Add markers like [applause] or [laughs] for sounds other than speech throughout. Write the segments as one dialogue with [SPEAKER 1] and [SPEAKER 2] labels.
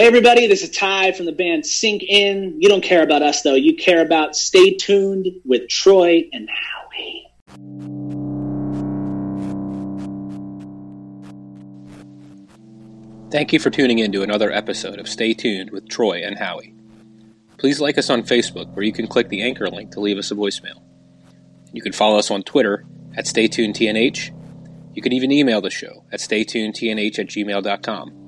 [SPEAKER 1] Hey, everybody, this is Ty from the band Sink In. You don't care about us, though. You care about Stay Tuned with Troy and Howie.
[SPEAKER 2] Thank you for tuning in to another episode of Stay Tuned with Troy and Howie. Please like us on Facebook, where you can click the anchor link to leave us a voicemail. You can follow us on Twitter at StayTunedTNH. You can even email the show at StayTunedTNH at gmail.com.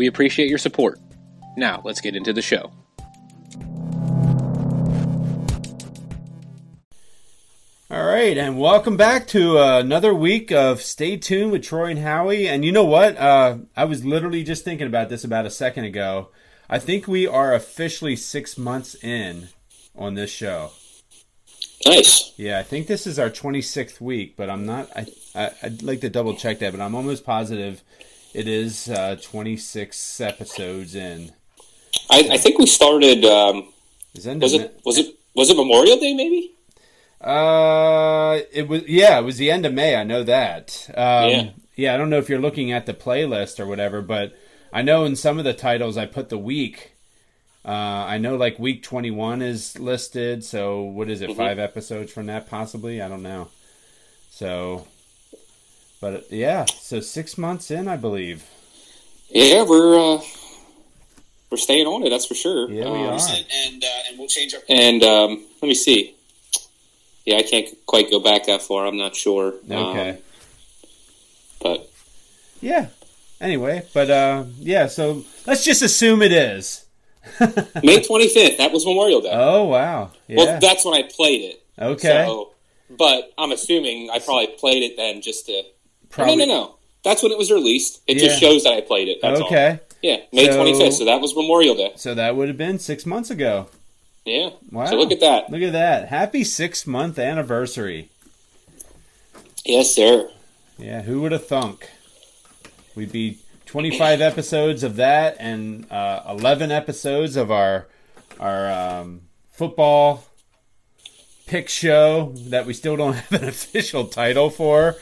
[SPEAKER 2] We appreciate your support. Now, let's get into the show.
[SPEAKER 3] All right, and welcome back to uh, another week of Stay Tuned with Troy and Howie. And you know what? Uh, I was literally just thinking about this about a second ago. I think we are officially six months in on this show.
[SPEAKER 4] Nice.
[SPEAKER 3] Yeah, I think this is our 26th week, but I'm not. I, I I'd like to double check that, but I'm almost positive it is uh, 26 episodes in.
[SPEAKER 4] I, I think we started. Um,
[SPEAKER 3] Is
[SPEAKER 4] was it was it was it Memorial Day? Maybe.
[SPEAKER 3] Uh, it was yeah, it was the end of May. I know that. Um,
[SPEAKER 4] Yeah.
[SPEAKER 3] yeah. I don't know if you're looking at the playlist or whatever, but I know in some of the titles I put the week. Uh, I know like week 21 is listed. So what is it?
[SPEAKER 4] Mhm.
[SPEAKER 3] Five episodes from that, possibly. I don't know. So, but yeah, so six months in, I believe.
[SPEAKER 4] Yeah, we're uh, we're staying on it. That's for sure.
[SPEAKER 3] Yeah, we
[SPEAKER 4] Um,
[SPEAKER 3] are.
[SPEAKER 1] And, uh, and we'll change our.
[SPEAKER 4] And um, let me see. Yeah, I can't quite go back that far. I'm not sure.
[SPEAKER 3] Okay.
[SPEAKER 4] Um, but
[SPEAKER 3] Yeah. Anyway, but uh, yeah. So let's just assume it is. [laughs]
[SPEAKER 4] May 25th. That was Memorial Day.
[SPEAKER 3] Oh wow. Yeah.
[SPEAKER 4] Well, that's when I played it.
[SPEAKER 3] okay.
[SPEAKER 4] So, but I'm assuming I probably played it then just to.
[SPEAKER 3] Probably.
[SPEAKER 4] No, no, no. That's when it was released. It
[SPEAKER 3] Yeah.
[SPEAKER 4] just shows that I played it. That's all.
[SPEAKER 3] Okay.
[SPEAKER 4] Yeah, May
[SPEAKER 3] So-
[SPEAKER 4] 25th. So that was Memorial Day.
[SPEAKER 3] So that would have been six months ago.
[SPEAKER 4] Yeah.
[SPEAKER 3] Wow.
[SPEAKER 4] So look at that.
[SPEAKER 3] Look at that. Happy six month anniversary.
[SPEAKER 4] Yes, sir.
[SPEAKER 3] Yeah, who would have thunk? We'd be 25 episodes of that and uh, 11 episodes of our our um, football pick show that we still don't [laughs] have an official title for.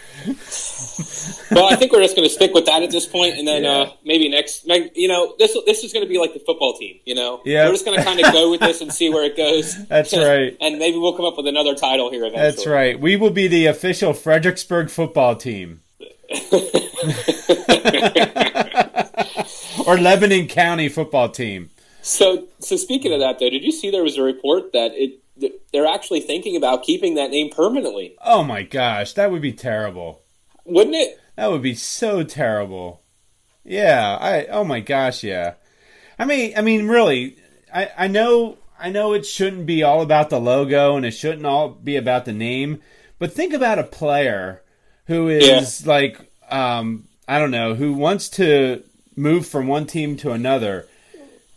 [SPEAKER 4] well, I think we're just going to stick with that at this point, and then
[SPEAKER 3] Yeah.
[SPEAKER 4] uh, maybe next, you know, this this is going to be like the football team. You know,
[SPEAKER 3] Yeah.
[SPEAKER 4] we're just going to kind of go with this and see where it goes. [laughs]
[SPEAKER 3] That's right.
[SPEAKER 4] and maybe we'll come up with another title here eventually.
[SPEAKER 3] That's right. We will be the official Fredericksburg football team. [laughs] or Lebanon County football team.
[SPEAKER 4] So, so speaking of that, though, did you see there was a report that it they're actually thinking about keeping that name permanently?
[SPEAKER 3] Oh my gosh, that would be terrible.
[SPEAKER 4] Wouldn't it?
[SPEAKER 3] That would be so terrible. Yeah, I oh my gosh, yeah. I mean, I mean really, I I know I know it shouldn't be all about the logo and it shouldn't all be about the name, but think about a player who is like um I don't know, who wants to move from one team to another.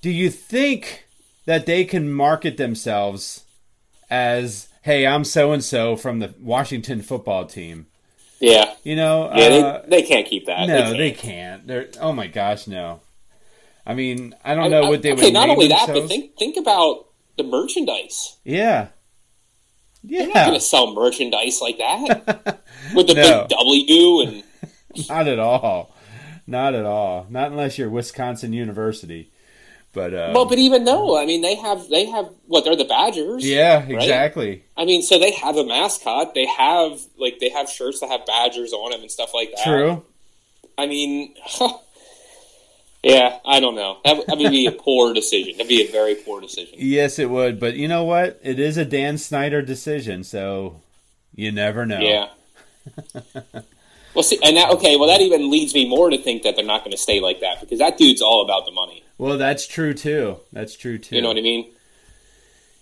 [SPEAKER 3] Do you think that they can market themselves as hey, I'm so and so from the Washington football team?
[SPEAKER 4] Yeah,
[SPEAKER 3] You know,
[SPEAKER 4] yeah.
[SPEAKER 3] uh,
[SPEAKER 4] they, they can't keep that.
[SPEAKER 3] no,
[SPEAKER 4] can't.
[SPEAKER 3] they can't. They're oh my gosh, no. I mean, I don't know
[SPEAKER 4] I-
[SPEAKER 3] what they would.
[SPEAKER 4] okay,
[SPEAKER 3] would
[SPEAKER 4] not only that, but think think about the merchandise.
[SPEAKER 3] yeah,
[SPEAKER 4] You're not
[SPEAKER 3] yeah,
[SPEAKER 4] going to sell merchandise like that [laughs] with the
[SPEAKER 3] No.
[SPEAKER 4] big W and [laughs]
[SPEAKER 3] not at all, not at all. Not unless you're Wisconsin University. But uh,
[SPEAKER 4] well, but even though I mean they have they have what they're the Badgers.
[SPEAKER 3] yeah,
[SPEAKER 4] right?
[SPEAKER 3] exactly.
[SPEAKER 4] I mean, so they have a mascot. They have like they have shirts that have Badgers on them and stuff like that.
[SPEAKER 3] True.
[SPEAKER 4] I mean, [laughs] yeah, I don't know. That, would- that would be a poor decision. That'd be a very poor decision.
[SPEAKER 3] Yes, it would. But you know what? It is a Dan Snyder decision, so you never know.
[SPEAKER 4] Yeah. [laughs] well, see, and that okay. Well, that even leads me more to think that they're not going to stay like that because that dude's all about the money.
[SPEAKER 3] Well, that's true too. That's true too.
[SPEAKER 4] You know what I mean?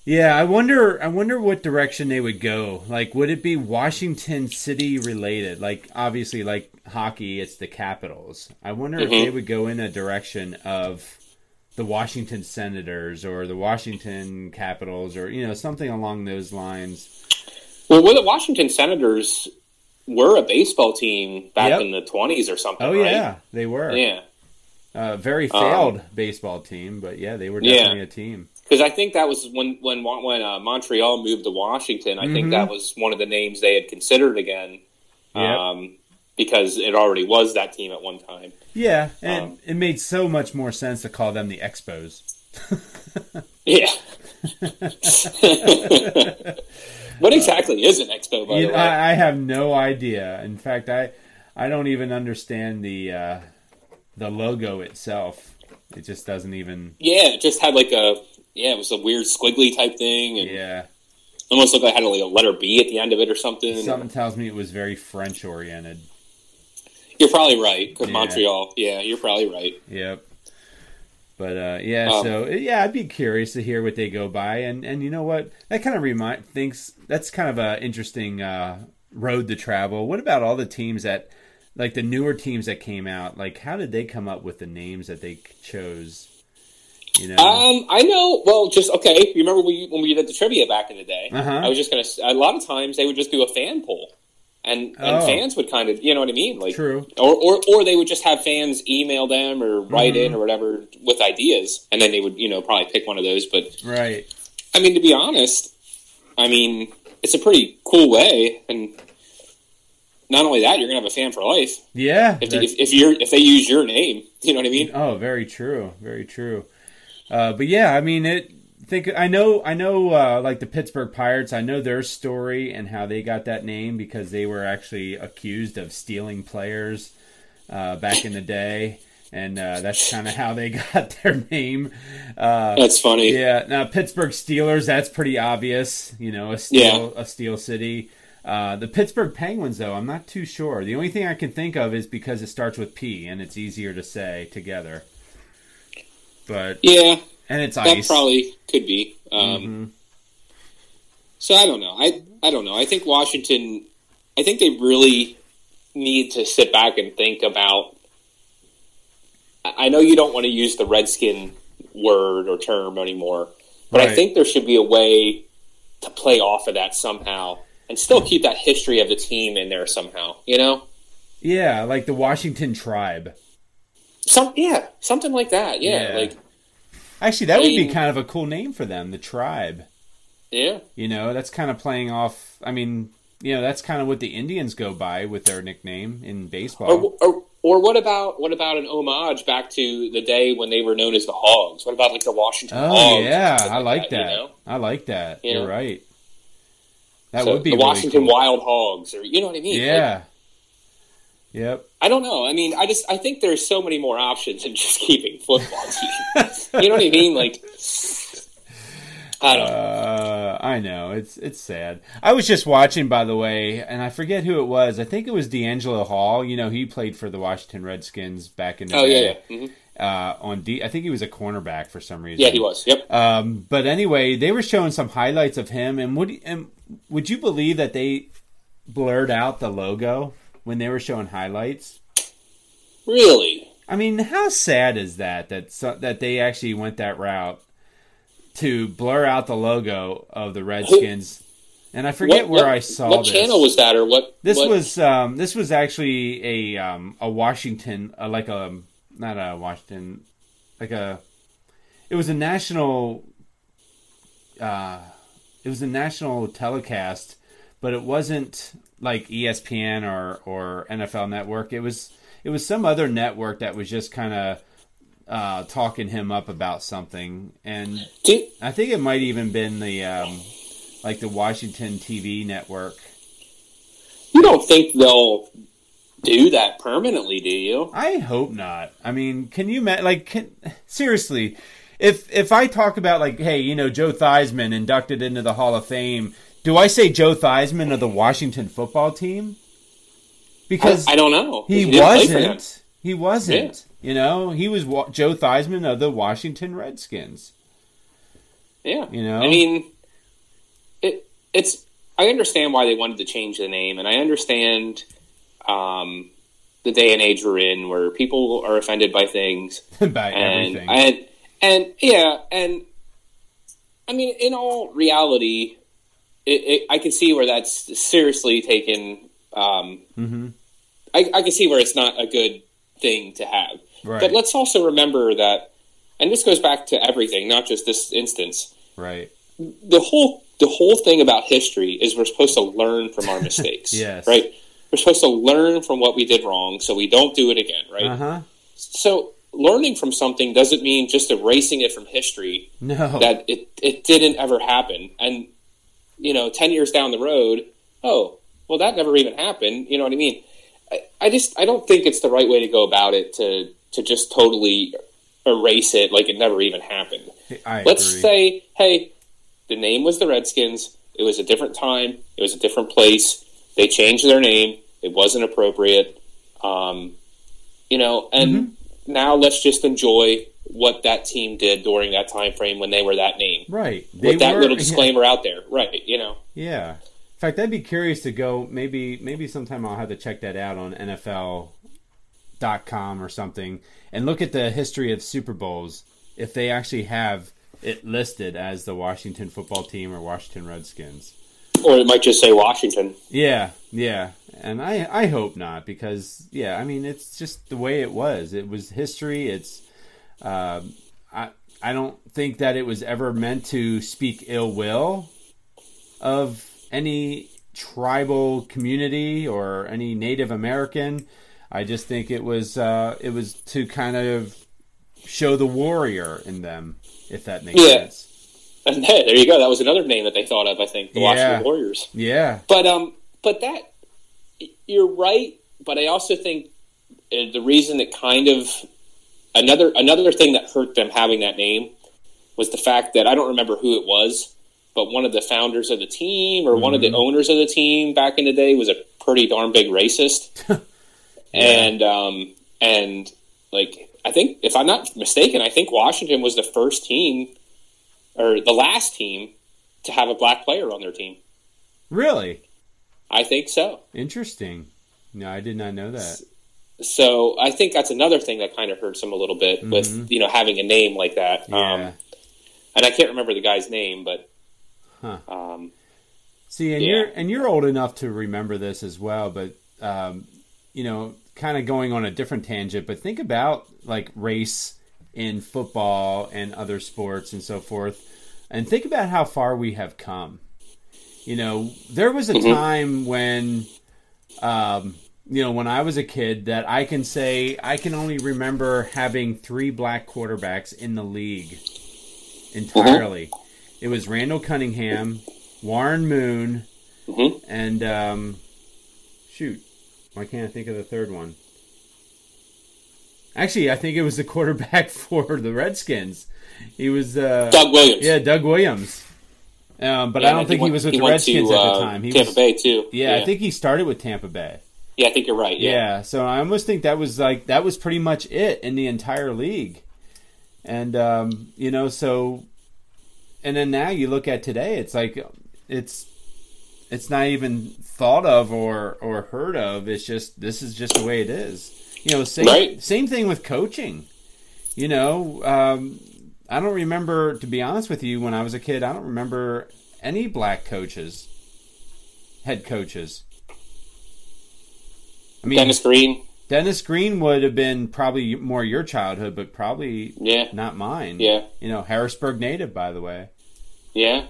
[SPEAKER 3] Yeah, I wonder. I wonder what direction they would go. Like, would it be Washington City related? Like, obviously, like hockey, it's the Capitals. I wonder if
[SPEAKER 4] Mhm.
[SPEAKER 3] they would go in a direction of the Washington Senators or the Washington Capitals, or you know, something along those lines.
[SPEAKER 4] Well, were the Washington Senators were a baseball team back
[SPEAKER 3] Yep.
[SPEAKER 4] in the twenties or something?
[SPEAKER 3] Oh
[SPEAKER 4] right?
[SPEAKER 3] yeah, they were.
[SPEAKER 4] yeah.
[SPEAKER 3] Uh, very
[SPEAKER 4] Um,
[SPEAKER 3] failed baseball team, but yeah, they were
[SPEAKER 4] Yeah.
[SPEAKER 3] definitely a team.
[SPEAKER 4] Because I think that was when when when uh, Montreal moved to Washington. I think
[SPEAKER 3] Mhm.
[SPEAKER 4] that was one of the names they had considered again.
[SPEAKER 3] Yep.
[SPEAKER 4] Um, because it already was that team at one time.
[SPEAKER 3] Yeah, and
[SPEAKER 4] Um,
[SPEAKER 3] it made so much more sense to call them the Expos. [laughs]
[SPEAKER 4] Yeah. [laughs] what exactly is an expo, by
[SPEAKER 3] You-
[SPEAKER 4] the way?
[SPEAKER 3] I, I have no idea. In fact, I I don't even understand the uh, the logo itself. It just doesn't even.
[SPEAKER 4] yeah, it just had like a yeah, it was a weird squiggly type thing, and
[SPEAKER 3] Yeah,
[SPEAKER 4] almost looked like it had like a letter B at the end of it or something.
[SPEAKER 3] something tells me it was very French oriented.
[SPEAKER 4] You're probably right because
[SPEAKER 3] Yeah.
[SPEAKER 4] Montreal. Yeah, you're probably right.
[SPEAKER 3] Yep. But uh, yeah,
[SPEAKER 4] Um,
[SPEAKER 3] so yeah, I'd be curious to hear what they go by, and and you know what, that kind of remind thinks that's kind of an interesting uh, road to travel. What about all the teams that, like the newer teams that came out? Like, how did they come up with the names that they chose? You know,
[SPEAKER 4] Um, I know. Well, just okay. You remember we, when we did the trivia back in the day?
[SPEAKER 3] Uh-huh.
[SPEAKER 4] I was just gonna. A lot of times they would just do a fan poll, and and
[SPEAKER 3] Oh.
[SPEAKER 4] fans would kind of, you know what I mean, like,
[SPEAKER 3] true.
[SPEAKER 4] or or or they would just have fans email them or write
[SPEAKER 3] Mm-hmm.
[SPEAKER 4] in or whatever with ideas, and then they would, you know, probably pick one of those. But
[SPEAKER 3] Right.
[SPEAKER 4] I mean, to be honest, I mean, it's a pretty cool way, and not only that, you're gonna have a fan for life
[SPEAKER 3] Yeah.
[SPEAKER 4] if
[SPEAKER 3] that's-
[SPEAKER 4] if, if you're if they use your name. [laughs] You know what I mean?
[SPEAKER 3] Oh, very true, very true. Uh, but yeah, I mean, it. Think I know, I know, uh, like the Pittsburgh Pirates. I know their story and how they got that name because they were actually accused of stealing players uh, back in the day, and uh, that's kind of how they [laughs] got their name. Uh,
[SPEAKER 4] That's funny.
[SPEAKER 3] yeah. Now Pittsburgh Steelers, that's pretty obvious. You know, a steel, a steel city. Uh, the Pittsburgh Penguins, though, I'm not too sure. The only thing I can think of is because it starts with P and it's easier to say together. But
[SPEAKER 4] Yeah,
[SPEAKER 3] and it's
[SPEAKER 4] that
[SPEAKER 3] ice.
[SPEAKER 4] probably could be. Um,
[SPEAKER 3] Mhm.
[SPEAKER 4] So I don't know. I I don't know. I think Washington. I think they really need to sit back and think about. I I know you don't want to use the redskin word or term anymore, but I think there should be a way to play off of that somehow and still keep that history of the team in there somehow. You know,
[SPEAKER 3] Yeah, like the Washington Tribe.
[SPEAKER 4] some yeah, something like that. Yeah,
[SPEAKER 3] Yeah.
[SPEAKER 4] like
[SPEAKER 3] Actually, that
[SPEAKER 4] I
[SPEAKER 3] would be kind of a cool name for them, the Tribe.
[SPEAKER 4] yeah,
[SPEAKER 3] You know, that's kind of playing off. I mean, you know, that's kind of what the Indians go by with their nickname in baseball.
[SPEAKER 4] Or, or or what about what about an homage back to the day when they were known as the Hogs? What about like the Washington
[SPEAKER 3] Oh
[SPEAKER 4] Hogs?
[SPEAKER 3] yeah, I like that.
[SPEAKER 4] you know?
[SPEAKER 3] I like that.
[SPEAKER 4] You
[SPEAKER 3] You're
[SPEAKER 4] know?
[SPEAKER 3] right. That
[SPEAKER 4] So,
[SPEAKER 3] would be
[SPEAKER 4] the
[SPEAKER 3] really
[SPEAKER 4] Washington
[SPEAKER 3] cool.
[SPEAKER 4] Wild Hogs, or you know what I mean? Like,
[SPEAKER 3] Yeah. Yep.
[SPEAKER 4] I don't know. I mean, I just I think there's so many more options than just [laughs] keeping football teams. you know what I mean? Like, I don't know.
[SPEAKER 3] Uh, I know it's it's sad. I was just watching, by the way, and I forget who it was. I think it was DeAngelo Hall. You know, he played for the Washington Redskins back in the
[SPEAKER 4] Oh yeah,
[SPEAKER 3] day.
[SPEAKER 4] yeah, Mhm.
[SPEAKER 3] Uh, on D, I think he was a cornerback for some reason.
[SPEAKER 4] yeah. He was. Yep.
[SPEAKER 3] Um, but anyway, they were showing some highlights of him, and would and would you believe that they blurred out the logo when they were showing highlights?
[SPEAKER 4] Really?
[SPEAKER 3] I mean, how sad is that that so, that they actually went that route to blur out the logo of the Redskins? And I forget
[SPEAKER 4] What-
[SPEAKER 3] where
[SPEAKER 4] what-
[SPEAKER 3] I saw
[SPEAKER 4] What
[SPEAKER 3] this.
[SPEAKER 4] channel was that, or what?
[SPEAKER 3] This
[SPEAKER 4] what-
[SPEAKER 3] was um, this was actually a um, a Washington uh, like a not a Washington like a it was a national uh, it was a national telecast, but it wasn't like ESPN or or NFL Network. It was it was some other network that was just kind of uh, talking him up about something, and I think it might even been the um, like the Washington TV network.
[SPEAKER 4] you don't think they'll do that permanently, do you?
[SPEAKER 3] I hope not. I mean, can you like can, seriously? If if I talk about like, hey, you know, Joe Theismann inducted into the Hall of Fame, do I say Joe Theismann of the Washington football team? Because
[SPEAKER 4] I, I don't know.
[SPEAKER 3] he
[SPEAKER 4] didn't play for them.
[SPEAKER 3] wasn't. He wasn't. You know, he was wa- Joe Theismann of the Washington Redskins.
[SPEAKER 4] Yeah.
[SPEAKER 3] You know?
[SPEAKER 4] I mean, it it's I understand why they wanted to change the name, and I understand um, the day and age we're in, where people are offended by things, [laughs]
[SPEAKER 3] by
[SPEAKER 4] and
[SPEAKER 3] everything.
[SPEAKER 4] and and yeah, and I mean, in all reality, it, it, I can see where that's seriously taken. Um,
[SPEAKER 3] hmm
[SPEAKER 4] I, I can see where it's not a good thing to have.
[SPEAKER 3] Right.
[SPEAKER 4] But let's also remember that, and this goes back to everything, not just this instance.
[SPEAKER 3] right.
[SPEAKER 4] The whole the whole thing about history is we're supposed to learn from our mistakes. [laughs]
[SPEAKER 3] Yes.
[SPEAKER 4] Right. We're supposed to learn from what we did wrong, so we don't do it again. Right.
[SPEAKER 3] Uh huh.
[SPEAKER 4] So learning from something doesn't mean just erasing it from history
[SPEAKER 3] No.
[SPEAKER 4] that it it didn't ever happen, and you know, ten years down the road, oh, well, that never even happened. You know what I mean? I, I just I don't think it's the right way to go about it to to just totally erase it like it never even happened.
[SPEAKER 3] I
[SPEAKER 4] Let's
[SPEAKER 3] agree.
[SPEAKER 4] say, hey, the name was the Redskins. It was a different time. It was a different place. They changed their name. It wasn't appropriate. Um, you know, and
[SPEAKER 3] Mm-hmm.
[SPEAKER 4] now let's just enjoy what that team did during that time frame when they were that name.
[SPEAKER 3] right. They
[SPEAKER 4] With that
[SPEAKER 3] were-
[SPEAKER 4] little [laughs] disclaimer out there, right? You know,
[SPEAKER 3] Yeah. In fact, I'd be curious to go. Maybe, maybe sometime I'll have to check that out on NFL.com or something, and look at the history of Super Bowls if they actually have it listed as the Washington Football Team or Washington Redskins.
[SPEAKER 4] Or it might just say Washington.
[SPEAKER 3] Yeah, yeah, and I I hope not because yeah, I mean it's just the way it was. It was history. It's um I I don't think that it was ever meant to speak ill will of any tribal community or any Native American. I just think it was uh, it was to kind of show the warrior in them, if that makes
[SPEAKER 4] Yeah.
[SPEAKER 3] sense. [laughs]
[SPEAKER 4] And hey, there you go. That was another name that they thought of. I think the
[SPEAKER 3] Yeah.
[SPEAKER 4] Washington Warriors.
[SPEAKER 3] Yeah,
[SPEAKER 4] But um, but that you're right. But I also think uh, the reason that kind of another another thing that hurt them having that name was the fact that I don't remember who it was, but one of the founders of the team or one of the owners of the team back in the day was a pretty darn big racist. [laughs] And um, and like I think if I'm not mistaken, I think Washington was the first team or the last team to have a black player on their team.
[SPEAKER 3] really
[SPEAKER 4] I think so.
[SPEAKER 3] interesting. No, I did not know that.
[SPEAKER 4] So I think that's another thing that kind of hurts him a little bit with you know having a name like that.
[SPEAKER 3] Mm-hmm. Yeah.
[SPEAKER 4] Um, and I can't remember the guy's name, but
[SPEAKER 3] Huh.
[SPEAKER 4] um,
[SPEAKER 3] See, and
[SPEAKER 4] Yeah.
[SPEAKER 3] you're and you're old enough to remember this as well, but um, you know, kind of going on a different tangent. But think about like race in football and other sports and so forth, and think about how far we have come. You know, there was a time when, um, you know, when I was a kid, that I can say I can only remember having three black quarterbacks in the league entirely. It was Randall Cunningham, Warren Moon,
[SPEAKER 4] Mhm.
[SPEAKER 3] and um, shoot, why can't I think of the third one? Actually, I think it was the quarterback [laughs] for the Redskins. He was uh,
[SPEAKER 4] Doug Williams.
[SPEAKER 3] yeah, Doug Williams. Um, but
[SPEAKER 4] Yeah,
[SPEAKER 3] I don't think he
[SPEAKER 4] went-
[SPEAKER 3] was with the Redskins
[SPEAKER 4] to,
[SPEAKER 3] at the
[SPEAKER 4] uh,
[SPEAKER 3] time. He
[SPEAKER 4] Tampa
[SPEAKER 3] was,
[SPEAKER 4] Bay too.
[SPEAKER 3] yeah,
[SPEAKER 4] yeah,
[SPEAKER 3] I think he started with Tampa Bay.
[SPEAKER 4] yeah, I think you're right.
[SPEAKER 3] Yeah.
[SPEAKER 4] Yeah,
[SPEAKER 3] so I almost think that was like that was pretty much it in the entire league. And um, you know, so and then now you look at today, it's like it's it's not even thought of or or heard of. It's just this is just the way it is. You know, same
[SPEAKER 4] Right.
[SPEAKER 3] same thing with coaching. You know, um, I don't remember to be honest with you when I was a kid. I don't remember any black coaches, head coaches. I mean,
[SPEAKER 4] Dennis Green.
[SPEAKER 3] Dennis Green would have been probably more your childhood, but probably
[SPEAKER 4] Yeah,
[SPEAKER 3] not mine.
[SPEAKER 4] yeah,
[SPEAKER 3] You know, Harrisburg native, by the way.
[SPEAKER 4] yeah.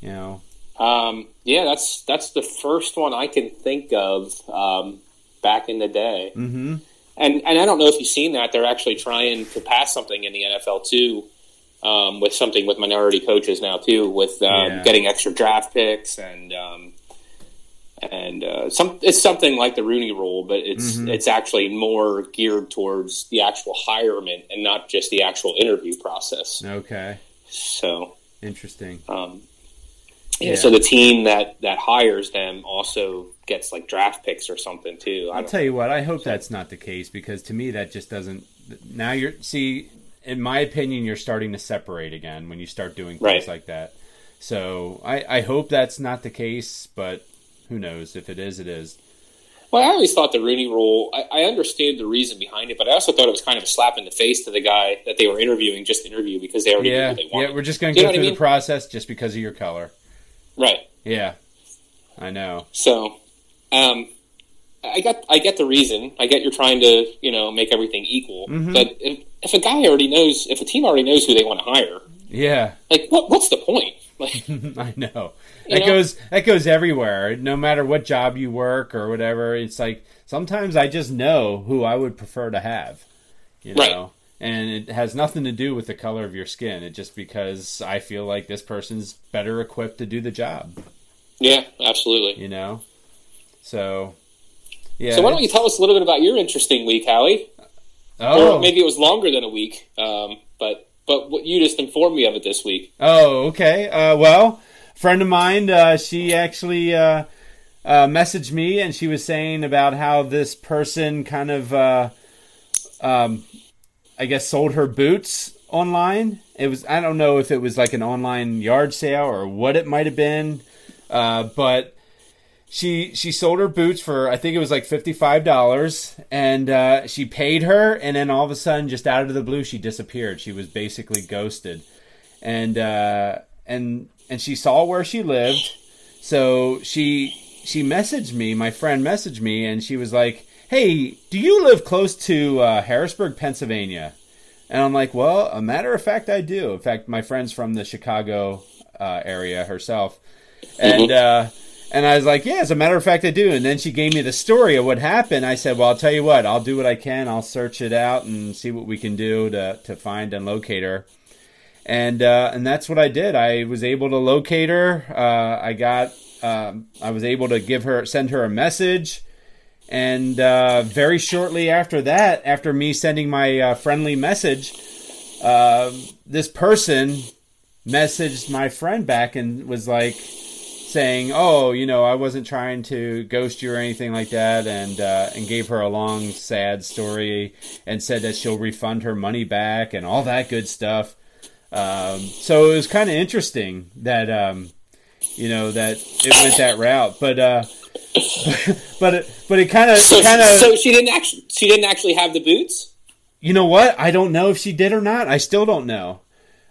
[SPEAKER 3] You know,
[SPEAKER 4] Um, yeah, that's that's the first one I can think of um, back in the day.
[SPEAKER 3] hmm
[SPEAKER 4] And and I don't know if you've seen that they're actually trying to pass something in the NFL too, um, with something with minority coaches now too, with um,
[SPEAKER 3] Yeah.
[SPEAKER 4] getting extra draft picks and um, and uh, some it's something like the Rooney Rule, but it's
[SPEAKER 3] Mhm.
[SPEAKER 4] it's actually more geared towards the actual hirement and not just the actual interview process.
[SPEAKER 3] okay,
[SPEAKER 4] So.
[SPEAKER 3] interesting.
[SPEAKER 4] Um, Yeah. so the team that that hires them also gets like draft picks or something too.
[SPEAKER 3] I'll tell you what. I hope that's not the case because to me that just doesn't. Now you're see, in my opinion, you're starting to separate again when you start doing things
[SPEAKER 4] Right.
[SPEAKER 3] like that. So I, I hope that's not the case, but who knows? If it is, it is.
[SPEAKER 4] Well, I always thought the Rooney Rule. I, I understood the reason behind it, but I also thought it was kind of a slap in the face to the guy that they were interviewing, just interview because they already
[SPEAKER 3] Yeah,
[SPEAKER 4] they wanted.
[SPEAKER 3] yeah. We're just going to go through
[SPEAKER 4] I
[SPEAKER 3] the process just because of your color.
[SPEAKER 4] right.
[SPEAKER 3] Yeah, I know.
[SPEAKER 4] So, um, I get I get the reason. I get you're trying to you know make everything equal.
[SPEAKER 3] Mhm.
[SPEAKER 4] But if, if a guy already knows, if a team already knows who they want to hire,
[SPEAKER 3] Yeah,
[SPEAKER 4] like what what's the point? [laughs] Like, [laughs]
[SPEAKER 3] I know. That
[SPEAKER 4] know?
[SPEAKER 3] goes that goes everywhere. No matter what job you work or whatever, it's like sometimes I just know who I would prefer to have. You know.
[SPEAKER 4] Right.
[SPEAKER 3] And it has nothing to do with the color of your skin. It just because I feel like this person's better equipped to do the job.
[SPEAKER 4] yeah, absolutely.
[SPEAKER 3] You know. So. Yeah.
[SPEAKER 4] So why don't you tell us a little bit about your interesting week, Howie?
[SPEAKER 3] Oh.
[SPEAKER 4] Or maybe it was longer than a week. Um, but but what you just informed me of it this week.
[SPEAKER 3] Oh, okay. Uh, well, friend of mine, uh, she actually uh, uh, messaged me, and she was saying about how this person kind of, uh, um, I guess, sold her boots online. It was I don't know if it was like an online yard sale or what it might have been, uh, but she she sold her boots for I think it was like fifty five dollars, and uh, she paid her, and then all of a sudden, just out of the blue, she disappeared. She was basically ghosted, and uh, and and she saw where she lived, so she she messaged me. My friend messaged me, and she was like, "Hey, do you live close to uh, Harrisburg, Pennsylvania?" And I'm like, "Well, a matter of fact, I do. In fact, my friend's from the Chicago uh, area herself, and." Uh, and I was like, yeah, as a matter of fact, I do. And then she gave me the story of what happened. I said, well, I'll tell you what, I'll do what I can. I'll search it out and see what we can do to, to find and locate her. And, uh, and that's what I did. I was able to locate her. Uh, I got, um, I was able to give her, send her a message. And, uh, very shortly after that, after me sending my uh, friendly message, uh, this person messaged my friend back and was like, saying, "Oh, you know, I wasn't trying to ghost you or anything like that," and uh, and gave her a long, sad story and said that she'll refund her money back and all that good stuff. Um, so it was kind of interesting that um, you know that it went that route, but uh, [laughs] but it, but it kind of
[SPEAKER 4] So,
[SPEAKER 3] kind of
[SPEAKER 4] so she didn't actually she didn't actually have the boots.
[SPEAKER 3] you know what? I don't know if she did or not. I still don't know.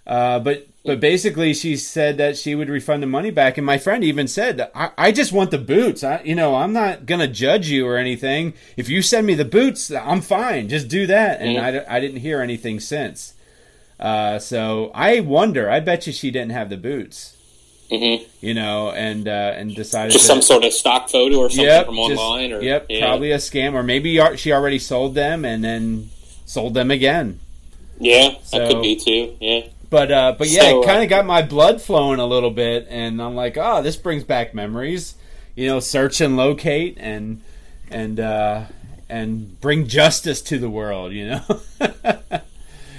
[SPEAKER 3] Uh, but but basically, she said that she would refund the money back, and my friend even said, "I, I just want the boots. I, you know, I'm not gonna judge you or anything. If you send me the boots, I'm fine. Just do that." And I, I didn't hear anything since. Uh, so I wonder. I bet you she didn't have the boots.
[SPEAKER 4] Mm-hmm.
[SPEAKER 3] You know, and uh, and decided
[SPEAKER 4] Just
[SPEAKER 3] to,
[SPEAKER 4] some sort of stock photo or something
[SPEAKER 3] Yep,
[SPEAKER 4] from
[SPEAKER 3] just-
[SPEAKER 4] online, or
[SPEAKER 3] yep,
[SPEAKER 4] yeah.
[SPEAKER 3] probably a scam, or maybe she already sold them and then sold them again.
[SPEAKER 4] Yeah, that could be too. Yeah.
[SPEAKER 3] But uh, but yeah,
[SPEAKER 4] So,
[SPEAKER 3] it
[SPEAKER 4] uh,
[SPEAKER 3] kind of got my blood flowing a little bit, and I'm like, oh, this brings back memories. You know, search and locate and and uh, and bring justice to the world. You know, [laughs]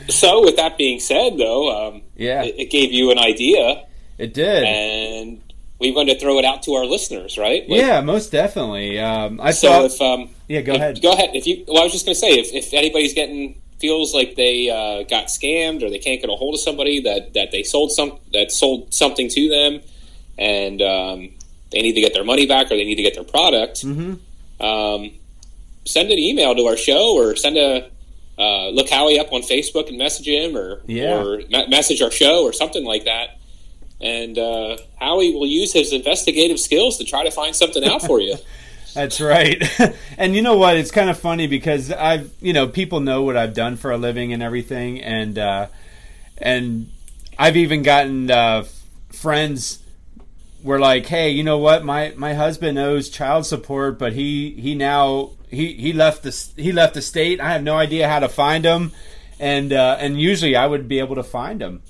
[SPEAKER 4] So, with that being said, though, um,
[SPEAKER 3] yeah,
[SPEAKER 4] it, it gave you an idea,
[SPEAKER 3] it did.
[SPEAKER 4] and we're going to throw it out to our listeners, right? Like,
[SPEAKER 3] yeah, most definitely. Um, I
[SPEAKER 4] So,
[SPEAKER 3] thought,
[SPEAKER 4] if um,
[SPEAKER 3] yeah, go
[SPEAKER 4] if-
[SPEAKER 3] ahead.
[SPEAKER 4] Go ahead. If you, well, I was just going to say, if, if anybody's getting feels like they uh, got scammed or they can't get a hold of somebody that, that they sold some that sold something to them, and um, they need to get their money back or they need to get their product,
[SPEAKER 3] hmm
[SPEAKER 4] um, send an email to our show or send a uh, look Howie up on Facebook and message him or
[SPEAKER 3] Yeah.
[SPEAKER 4] or me- message our show or something like that. And uh, Howie will use his investigative skills to try to find something out for you. [laughs]
[SPEAKER 3] That's right. [laughs] and you know what? It's kind of funny because I've, you know, people know what I've done for a living and everything, and uh, and I've even gotten uh, friends were like, "Hey, you know what? My my husband owes child support, but he he now he he left the he left the state. I have no idea how to find him, and uh, and usually I would be able to find him,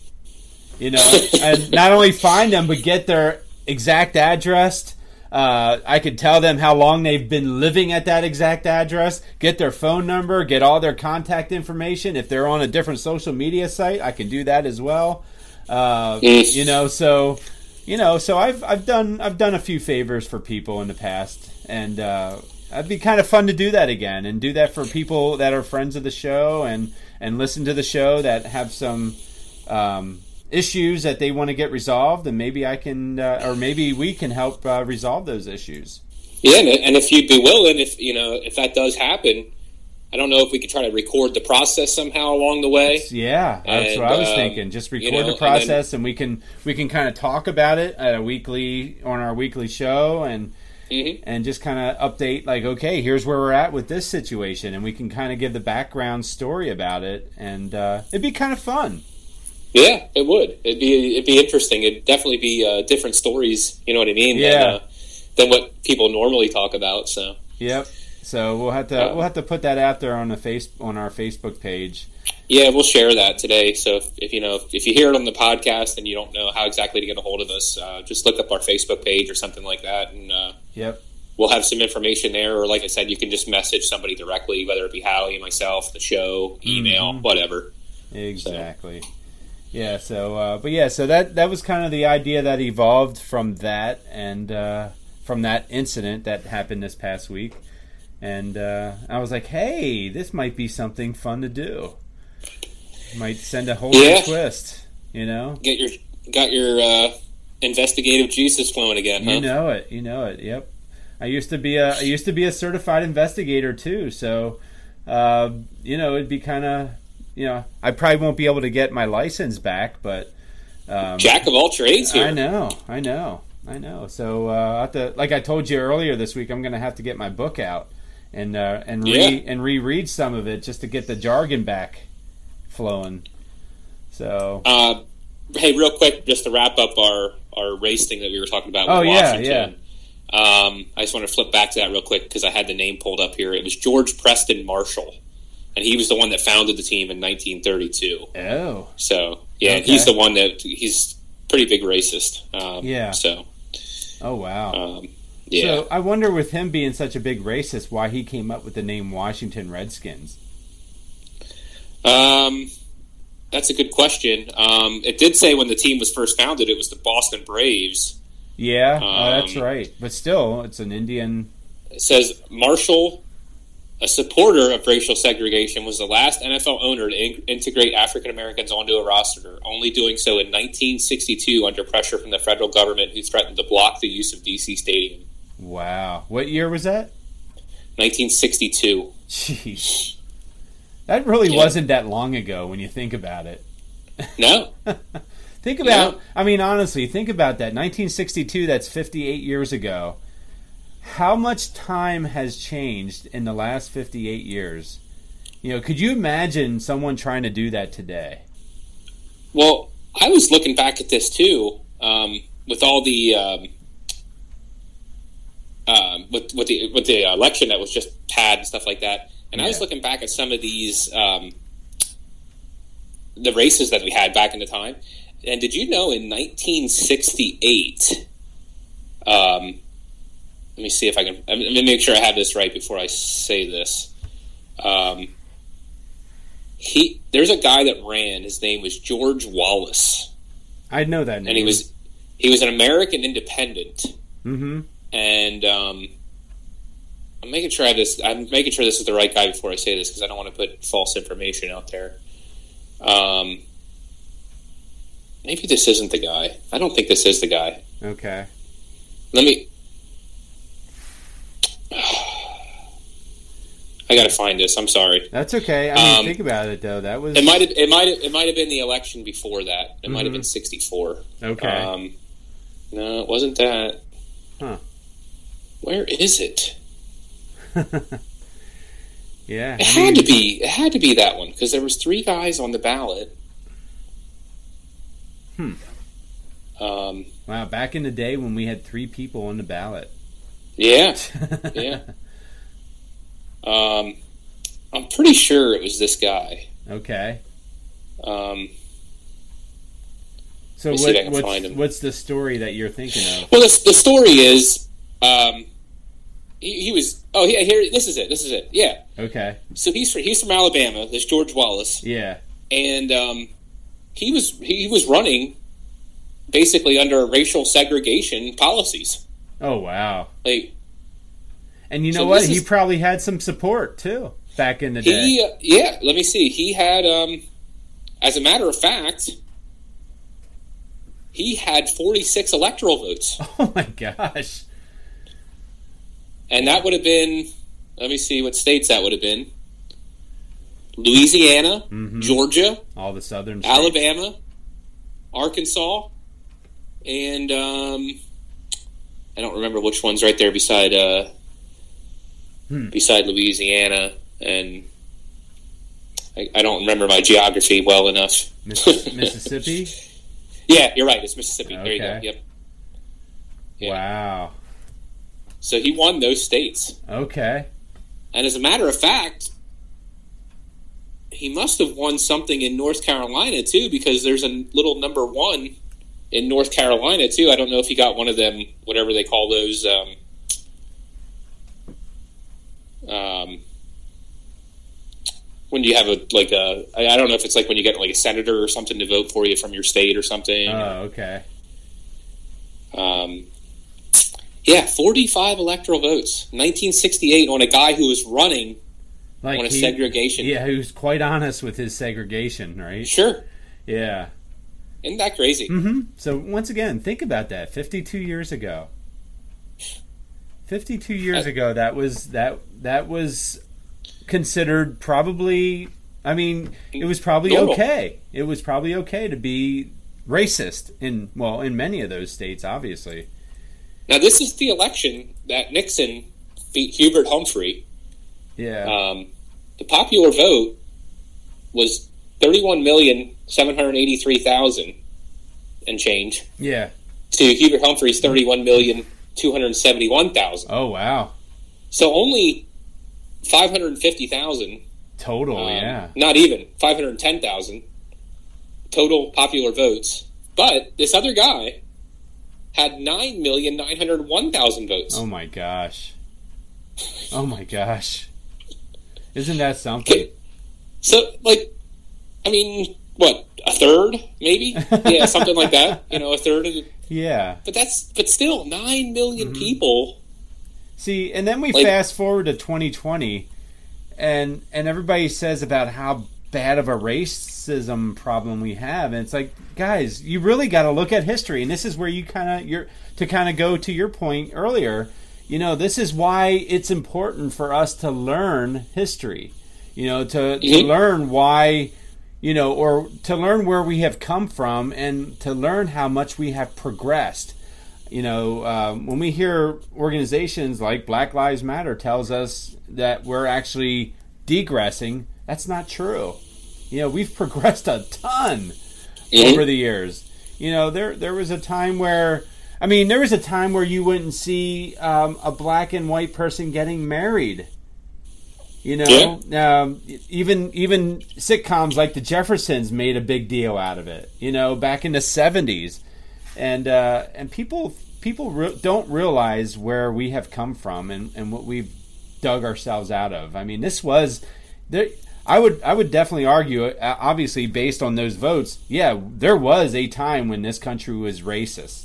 [SPEAKER 3] you know, and not only find them but get their exact address." Uh, I could tell them how long they've been living at that exact address, get their phone number, get all their contact information. If they're on a different social media site, I can do that as well. Uh, you know, so you know, so I've I've done I've done a few favors for people in the past, and uh, it'd be kind of fun to do that again, and do that for people that are friends of the show and and listen to the show that have some um, issues that they want to get resolved, and maybe I can, uh, or maybe we can help uh, resolve those issues.
[SPEAKER 4] Yeah, and, if you'd be willing, if you know, if that does happen, I don't know if we could try to record the process somehow along the way.
[SPEAKER 3] Yeah, that's
[SPEAKER 4] And,
[SPEAKER 3] what I was
[SPEAKER 4] um,
[SPEAKER 3] thinking. Just record
[SPEAKER 4] you know,
[SPEAKER 3] the
[SPEAKER 4] and
[SPEAKER 3] process, and, we can we can kind of talk about it at a weekly on our weekly show, and
[SPEAKER 4] Mhm.
[SPEAKER 3] and just kind of update like, okay, here's where we're at with this situation, and we can kind of give the background story about it, and uh, it'd be kind of fun.
[SPEAKER 4] Yeah, it would. It'd be it'd be interesting. It'd definitely be uh, different stories. You know what I mean?
[SPEAKER 3] Yeah.
[SPEAKER 4] Than, uh, than what people normally talk about. So
[SPEAKER 3] Yep. So we'll have to
[SPEAKER 4] Uh,
[SPEAKER 3] we'll have to put that out there on the face on our Facebook page.
[SPEAKER 4] yeah, we'll share that today. So if, if you know if, if you hear it on the podcast and you don't know how exactly to get a hold of us, uh, just look up our Facebook page or something like that, and uh,
[SPEAKER 3] Yep.
[SPEAKER 4] we'll have some information there. Or like I said, you can just message somebody directly, whether it be Howie, myself, the show, email,
[SPEAKER 3] Mhm.
[SPEAKER 4] whatever.
[SPEAKER 3] Exactly. Yeah. So, uh, but yeah, so that that was kind of the idea that evolved from that and uh, from that incident that happened this past week, and uh, I was like, hey, this might be something fun to do. Might send a whole
[SPEAKER 4] Yeah.
[SPEAKER 3] new twist. You know.
[SPEAKER 4] Get your got your uh, investigative juices flowing again, huh?
[SPEAKER 3] You know it. You know it. Yep. I used to be a I used to be a certified investigator too. So, uh, you know, it'd be kind of you know I probably won't be able to get my license back, but um,
[SPEAKER 4] Jack of all trades here.
[SPEAKER 3] I know, I know, I know. So uh, I have to, like I told you earlier this week, I'm going to have to get my book out and uh, and re
[SPEAKER 4] Yeah.
[SPEAKER 3] and reread some of it just to get the jargon back flowing. So
[SPEAKER 4] Uh, hey, real quick, just to wrap up our, our race thing that we were talking about with
[SPEAKER 3] Oh, yeah,
[SPEAKER 4] Washington. Um, I just want to flip back to that real quick because I had the name pulled up here. It was George Preston Marshall, and he was the one that founded the team in 1932.
[SPEAKER 3] oh
[SPEAKER 4] So yeah,
[SPEAKER 3] Okay.
[SPEAKER 4] he's the one that he's pretty big racist. Um,
[SPEAKER 3] Yeah.
[SPEAKER 4] So
[SPEAKER 3] oh wow.
[SPEAKER 4] um, yeah.
[SPEAKER 3] So I wonder, with him being such a big racist, why he came up with the name Washington Redskins.
[SPEAKER 4] Um, that's a good question. Um, it did say when the team was first founded, it was the Boston Braves.
[SPEAKER 3] Yeah, oh, that's
[SPEAKER 4] Um,
[SPEAKER 3] right. But still, it's an Indian.
[SPEAKER 4] It says Marshall, a supporter of racial segregation, was the last NFL owner to in- integrate African Americans onto a roster, only doing so in 1962 under pressure from the federal government, who threatened to block the use of DC Stadium.
[SPEAKER 3] Wow, what year was that?
[SPEAKER 4] 1962.
[SPEAKER 3] Jeez, that really
[SPEAKER 4] Yeah.
[SPEAKER 3] wasn't that long ago when you think about it.
[SPEAKER 4] No, [laughs]
[SPEAKER 3] Think about,
[SPEAKER 4] Yeah.
[SPEAKER 3] I mean, honestly, think about that. 1962, that's 58 years ago. How much time has changed in the last 58 years? You know, could you imagine someone trying to do that today?
[SPEAKER 4] Well, I was looking back at this too, um, with all the um, um, with with the with the election that was just had and stuff like that, and I was looking back at some of these um, the races that we had back in the time. And did you know in 1968? Let me see if I can. Let me make sure I have this right before I say this. Um, he there's a guy that ran. His name was George Wallace,
[SPEAKER 3] I know that name.
[SPEAKER 4] and he was he was an American independent.
[SPEAKER 3] hmm
[SPEAKER 4] And um, I'm making sure I have this. I'm making sure this is the right guy before I say this because I don't want to put false information out there. Um, maybe this isn't the guy. I don't think this is the guy.
[SPEAKER 3] Okay.
[SPEAKER 4] Let me. I got to find this. I'm sorry.
[SPEAKER 3] That's okay. I mean,
[SPEAKER 4] Um,
[SPEAKER 3] think about it though. That was
[SPEAKER 4] It might have. It might. Have, it might have been the election before that. It might have
[SPEAKER 3] Mhm.
[SPEAKER 4] been '64.
[SPEAKER 3] okay.
[SPEAKER 4] Um, no, it wasn't that.
[SPEAKER 3] Huh.
[SPEAKER 4] Where is it? [laughs]
[SPEAKER 3] yeah.
[SPEAKER 4] It
[SPEAKER 3] I
[SPEAKER 4] had
[SPEAKER 3] mean,
[SPEAKER 4] to be. It had to be that one because there was three guys on the ballot.
[SPEAKER 3] Hmm.
[SPEAKER 4] Um.
[SPEAKER 3] wow. Back in the day when we had three people on the ballot.
[SPEAKER 4] Yeah. [laughs] Yeah. Um. I'm pretty sure it was this guy.
[SPEAKER 3] okay.
[SPEAKER 4] Um.
[SPEAKER 3] So
[SPEAKER 4] Let me see if I
[SPEAKER 3] what, what's, what's the story that you're thinking of?
[SPEAKER 4] Well, the, the story is, um, he, he was. Oh, yeah. Here, this is it. This is it. Yeah.
[SPEAKER 3] Okay.
[SPEAKER 4] So he's from, he's from Alabama. This George Wallace,
[SPEAKER 3] Yeah.
[SPEAKER 4] and um, he was he was running basically under racial segregation policies.
[SPEAKER 3] Oh wow.
[SPEAKER 4] Like
[SPEAKER 3] And you know
[SPEAKER 4] So
[SPEAKER 3] what? He probably had some support too back in the day.
[SPEAKER 4] he, uh, yeah. Let me see. He had, um, as a matter of fact, he had 46 electoral votes. [laughs]
[SPEAKER 3] Oh my gosh.
[SPEAKER 4] And that would have been, let me see what states that would have been Louisiana,
[SPEAKER 3] Mhm.
[SPEAKER 4] Georgia,
[SPEAKER 3] All the southern states.
[SPEAKER 4] Alabama, Arkansas, and um, I don't remember which one's right there beside uh,
[SPEAKER 3] Hmm.
[SPEAKER 4] beside Louisiana, and I, I don't remember my geography well enough.
[SPEAKER 3] Miss- Mississippi. [laughs]
[SPEAKER 4] Yeah, you're right. It's Mississippi. There you go. Yep. Yeah.
[SPEAKER 3] Wow.
[SPEAKER 4] So he won those states,
[SPEAKER 3] Okay.
[SPEAKER 4] and as a matter of fact, he must have won something in North Carolina too, because there's a little number one in North Carolina too. I don't know if he got one of them, whatever they call those. Um, um, when you have a like a I don't know if it's like when you get like a senator or something to vote for you from your state or something.
[SPEAKER 3] Oh, okay.
[SPEAKER 4] Um, yeah, 45 electoral votes, 1968, on a guy who was running
[SPEAKER 3] Like
[SPEAKER 4] on a
[SPEAKER 3] he-
[SPEAKER 4] segregation.
[SPEAKER 3] Yeah, was quite honest with his segregation, right?
[SPEAKER 4] Sure,
[SPEAKER 3] Yeah.
[SPEAKER 4] isn't that crazy?
[SPEAKER 3] hmm So once again, think about that. Fifty-two years ago. Fifty-two years
[SPEAKER 4] Uh,
[SPEAKER 3] ago, that was that that was considered probably. I mean, it was probably
[SPEAKER 4] Normal.
[SPEAKER 3] okay. It was probably okay to be racist in well in many of those states, obviously.
[SPEAKER 4] Now, this is the election that Nixon beat Hubert Humphrey.
[SPEAKER 3] Yeah.
[SPEAKER 4] Um, the popular vote was 31,783,000 and change
[SPEAKER 3] yeah.
[SPEAKER 4] to Hubert Humphrey's 31,271,000.
[SPEAKER 3] Oh wow.
[SPEAKER 4] So only 550,000
[SPEAKER 3] Total.
[SPEAKER 4] Um,
[SPEAKER 3] yeah.
[SPEAKER 4] Not even 510,000 total popular votes. But this other guy had 9,901,000 votes.
[SPEAKER 3] Oh my gosh. Oh my gosh. Isn't that something?
[SPEAKER 4] So, like, I mean, what, a third, maybe? [laughs] Yeah, something like that. You know, a third of the.
[SPEAKER 3] Yeah.
[SPEAKER 4] But that's, but still, 9 million
[SPEAKER 3] Mm-hmm.
[SPEAKER 4] people.
[SPEAKER 3] See, and then we
[SPEAKER 4] Like-
[SPEAKER 3] fast forward to 2020, and and everybody says about how bad of a racism problem we have, and it's like, guys, you really got to look at history, and this is where you kind of you're to kind of go to your point earlier. You know, this is why it's important for us to learn history. You know, to, to
[SPEAKER 4] Mhm.
[SPEAKER 3] learn why. You know, or to learn where we have come from and to learn how much we have progressed you know, um, when we hear organizations like Black Lives Matter tells us that we're actually degressing, that's not true. You know, we've [laughs] progressed a ton
[SPEAKER 4] Mhm.
[SPEAKER 3] over the years. You know, there there was a time where, I mean, there was a time where you wouldn't see um, a black and white person getting married. You know, um, even even sitcoms like The Jeffersons made a big deal out of it. You know, back in the seventies, and uh, and people people re- don't realize where we have come from and, and what we've dug ourselves out of. I mean, this was there. I would I would definitely argue, uh, obviously based on those votes, yeah, there was a time when this country was racist.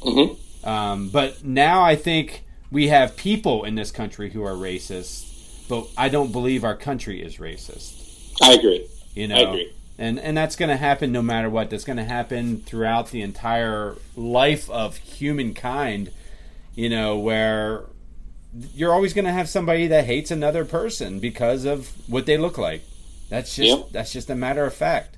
[SPEAKER 4] Mhm.
[SPEAKER 3] Um, but now I think we have people in this country who are racist, but I don't believe our country is racist.
[SPEAKER 4] I agree.
[SPEAKER 3] You know,
[SPEAKER 4] I agree.
[SPEAKER 3] and and that's going to happen no matter what. That's going to happen throughout the entire life of humankind. You know, where you're always going to have somebody that hates another person because of what they look like. That's just
[SPEAKER 4] Yep.
[SPEAKER 3] that's just a matter of fact.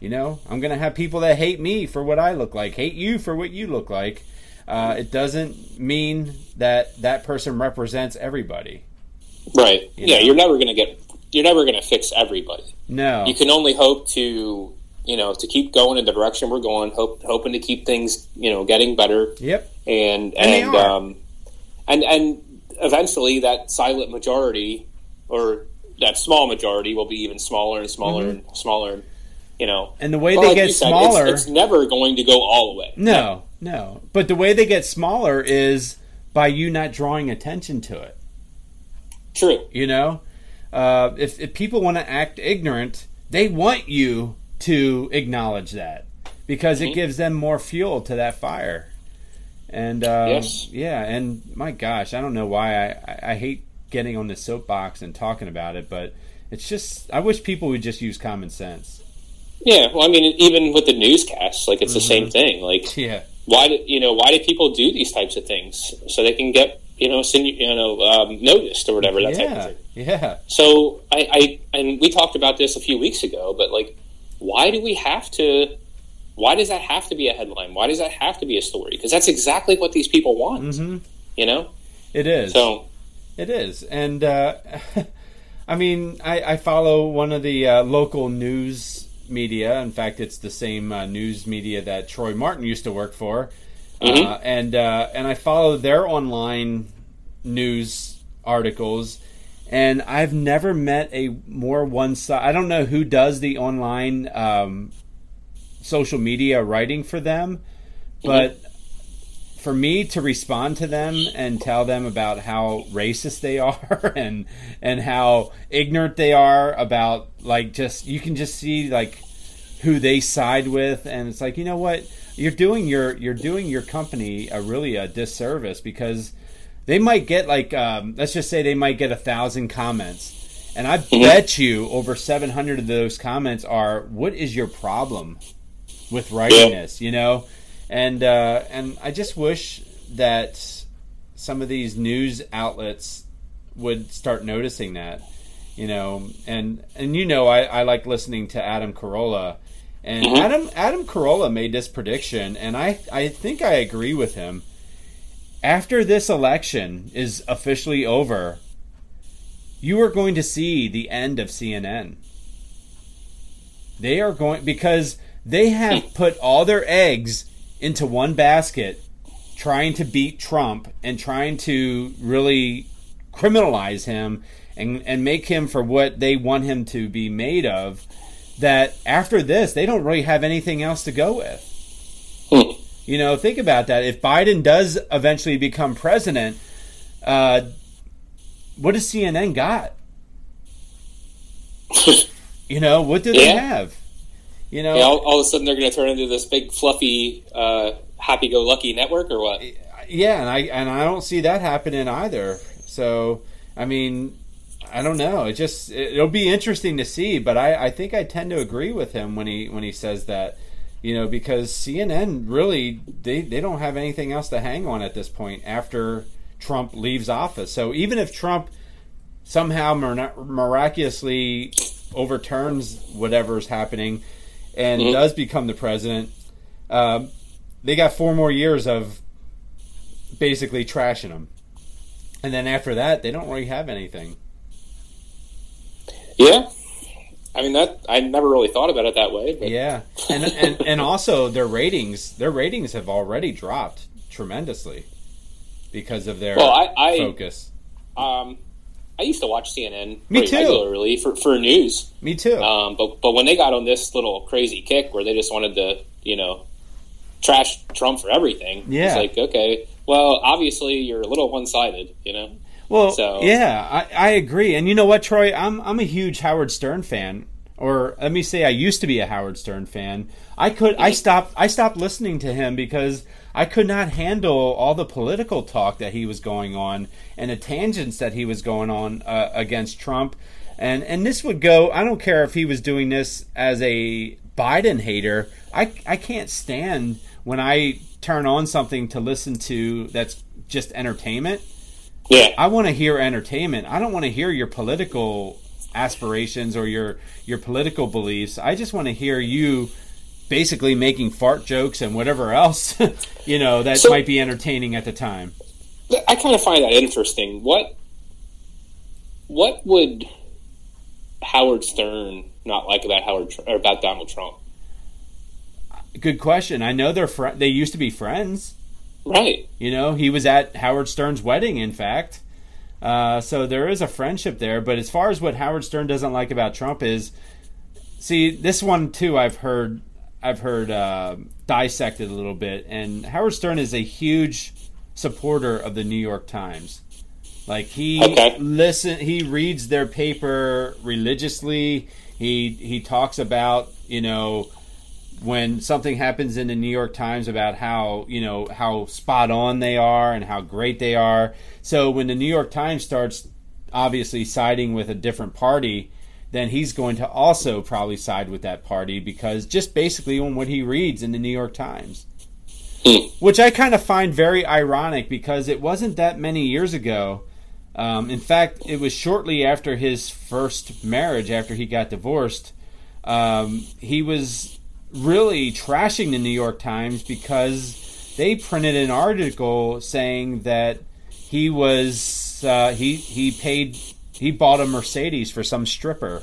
[SPEAKER 3] You know, I'm going to have people that hate me for what I look like, hate you for what you look like. Uh, it doesn't mean that that person represents everybody.
[SPEAKER 4] Right.
[SPEAKER 3] You
[SPEAKER 4] yeah,
[SPEAKER 3] know?
[SPEAKER 4] you're never going to get, you're never going to fix everybody.
[SPEAKER 3] No.
[SPEAKER 4] You can only hope to, you know, to keep going in the direction we're going, hope, hoping to keep things, you know, getting better.
[SPEAKER 3] Yep.
[SPEAKER 4] and
[SPEAKER 3] And
[SPEAKER 4] and um, and and eventually that silent majority or that small majority will be even smaller and smaller and smaller. And, you know,
[SPEAKER 3] And the way they
[SPEAKER 4] like
[SPEAKER 3] get
[SPEAKER 4] said,
[SPEAKER 3] smaller,
[SPEAKER 4] it's, it's never going to go all the way.
[SPEAKER 3] No, no. But the way they get smaller is by you not drawing attention to it.
[SPEAKER 4] True.
[SPEAKER 3] You know, uh, if if people want to act ignorant, they want you to acknowledge that because it
[SPEAKER 4] Mhm.
[SPEAKER 3] gives them more fuel to that fire. And um,
[SPEAKER 4] Yes.
[SPEAKER 3] yeah, and my gosh, I don't know why I, I, I hate getting on the soapbox and talking about it, but it's just I wish people would just use common sense.
[SPEAKER 4] Yeah, well, I mean, even with the newscasts, like it's the same thing. Like,
[SPEAKER 3] Yeah.
[SPEAKER 4] why do you know why do people do these types of things so they can get you know send, you know um, noticed or whatever that type of thing.
[SPEAKER 3] Yeah.
[SPEAKER 4] So I, I and we talked about this a few weeks ago, but like, why do we have to? Why does that have to be a headline? Why does that have to be a story? Because that's exactly what these people want.
[SPEAKER 3] Mm-hmm.
[SPEAKER 4] You know.
[SPEAKER 3] It is.
[SPEAKER 4] So
[SPEAKER 3] It is, and uh, [laughs] I mean, I, I follow one of the uh, local news media. In fact, it's the same uh, news media that Troy Martin used to work for,
[SPEAKER 4] Mhm.
[SPEAKER 3] uh, and uh, and I follow their online news articles. And I've never met a more one side. I don't know who does the online um, social media writing for them, but for me to respond to them and tell them about how racist they [laughs] are and and how ignorant they are about like just you can just see like who they side with and it's like you know what you're doing your you're doing your company a really a disservice because they might get like um, let's just say they might get a thousand comments. And i bet you over 700 of those comments are what is your problem with writing
[SPEAKER 4] Yeah.
[SPEAKER 3] this? You know? And uh, and I just wish that some of these news outlets would start noticing that, you know, and and you know I, I like listening to Adam Carolla, and
[SPEAKER 4] Mhm.
[SPEAKER 3] Adam Adam Carolla made this prediction, and I I think I agree with him. After this election is officially over, you are going to see the end of CNN. They are going because they have put all their eggs into one basket trying to beat Trump and trying to really criminalize him and, and make him for what they want him to be made of that after this they don't really have anything else to go with
[SPEAKER 4] hmm.
[SPEAKER 3] you know think about that if biden does eventually become president uh, what does cnn got [laughs] you know what do they have you know
[SPEAKER 4] Yeah, all, all of a sudden they're going to turn into this big fluffy uh, happy-go-lucky network or what?
[SPEAKER 3] yeah, and I and I don't see that happening either. So I mean, I don't know. It just it, it'll be interesting to see, but I, I think I tend to agree with him when he when he says that. You know, because CNN really they, they don't have anything else to hang on at this point after Trump leaves office. So even if Trump somehow mir- miraculously overturns whatever's happening and
[SPEAKER 4] Mhm.
[SPEAKER 3] does become the president, um, they got four more years of basically trashing him. And then after that, they don't really have anything.
[SPEAKER 4] Yeah, I mean that I never really thought about it that way. But
[SPEAKER 3] Yeah, and and and also their ratings, their ratings have already dropped tremendously because of their
[SPEAKER 4] Well, I- I-
[SPEAKER 3] focus.
[SPEAKER 4] um, I used to watch CNN
[SPEAKER 3] Me too.
[SPEAKER 4] regularly for, for news.
[SPEAKER 3] Me too.
[SPEAKER 4] Um, but but when they got on this little crazy kick where they just wanted to, you know, trash Trump for everything,
[SPEAKER 3] Yeah.
[SPEAKER 4] it's like okay, well, obviously you're a little one sided, you know.
[SPEAKER 3] Well,
[SPEAKER 4] So-
[SPEAKER 3] yeah, I, I agree. And you know what, Troy? I'm I'm a huge Howard Stern fan. Or let me say, I used to be a Howard Stern fan. I could I stopped I stopped listening to him because I could not handle all the political talk that he was going on and the tangents that he was going on uh, against Trump. And and this would go. I don't care if he was doing this as a Biden hater. I I can't stand when I turn on something to listen to that's just entertainment.
[SPEAKER 4] Yeah,
[SPEAKER 3] I want to hear entertainment. I don't want to hear your political aspirations or your your political beliefs. I just want to hear you basically making fart jokes and whatever else [laughs] you know that
[SPEAKER 4] So-
[SPEAKER 3] might be entertaining at the time.
[SPEAKER 4] I kind of find that interesting. What what would Howard Stern not like about Howard or about Donald Trump?
[SPEAKER 3] Good question. I know they're fr- they used to be friends.
[SPEAKER 4] Right.
[SPEAKER 3] You know, he was at Howard Stern's wedding, in fact. Uh, so there is a friendship there. But as far as what Howard Stern doesn't like about Trump is, see, this one too. I've heard, I've heard uh, dissected a little bit, and Howard Stern is a huge supporter of the New York Times. Like he
[SPEAKER 4] Okay.
[SPEAKER 3] listen, he reads their paper religiously. He he talks about you know when something happens in the New York Times about how you know how spot on they are and how great they are. So when the New York Times starts obviously siding with a different party, then he's going to also probably side with that party because just basically on what he reads in the New York Times. Which I kind of find very ironic because it wasn't that many years ago. Um, in fact, it was shortly after his first marriage, after he got divorced. Um, he was really trashing the New York Times because they printed an article saying that he was uh, he he paid he bought a Mercedes for some stripper.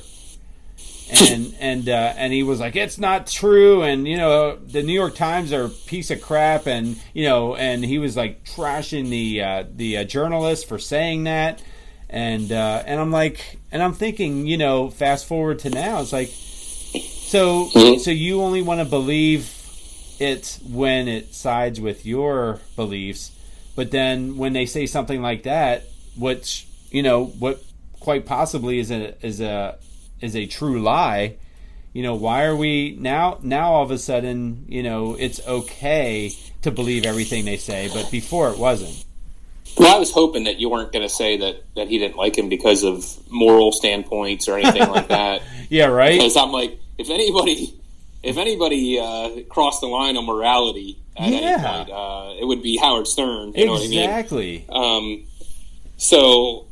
[SPEAKER 3] And [laughs] and uh, and he was like, "It's not true," and you know, the New York Times are a piece of crap, and you know, and he was like trashing the uh, the uh, journalist for saying that, and uh, and I'm like, and I'm thinking, you know, fast forward to now, it's like, so mm-hmm. so you only want to believe it when it sides with your beliefs, but then when they say something like that, which you know, what quite possibly is a is a is a true lie you know why are we now now all of a sudden you know it's okay to believe everything they say but before it wasn't?
[SPEAKER 4] Well, I was hoping that you weren't going to say that, that he didn't like him because of moral standpoints or anything like [laughs] that.
[SPEAKER 3] yeah right?
[SPEAKER 4] Because I'm like, if anybody, if anybody uh, crossed the line on morality at
[SPEAKER 3] Yeah.
[SPEAKER 4] any point, uh, it would be Howard Stern. You know what I mean?
[SPEAKER 3] exactly
[SPEAKER 4] Um, so,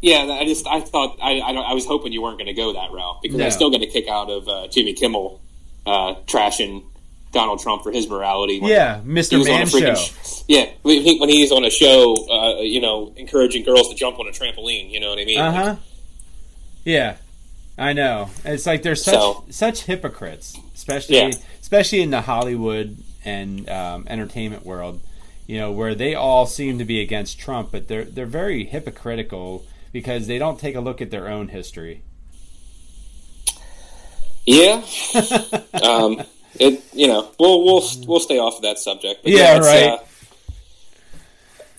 [SPEAKER 4] yeah, I just I thought I I, I was hoping you weren't going to go that route because
[SPEAKER 3] No.
[SPEAKER 4] I still got a kick out of uh, Jimmy Kimmel uh, trashing Donald Trump for his morality.
[SPEAKER 3] yeah mr
[SPEAKER 4] was on a
[SPEAKER 3] man show
[SPEAKER 4] sh- yeah, when, he's on a show, uh, you know, encouraging girls to jump on a trampoline. You know what I mean?
[SPEAKER 3] uh-huh yeah i know it's like they're such
[SPEAKER 4] So-
[SPEAKER 3] such hypocrites especially
[SPEAKER 4] Yeah.
[SPEAKER 3] especially in the hollywood and um, entertainment world you know where they all seem to be against trump but they're they're very hypocritical because they don't take a look at their own history
[SPEAKER 4] Yeah. [laughs] um, it you know we'll we'll we'll stay off of that subject. But
[SPEAKER 3] Yeah,
[SPEAKER 4] it's,
[SPEAKER 3] right.
[SPEAKER 4] Uh,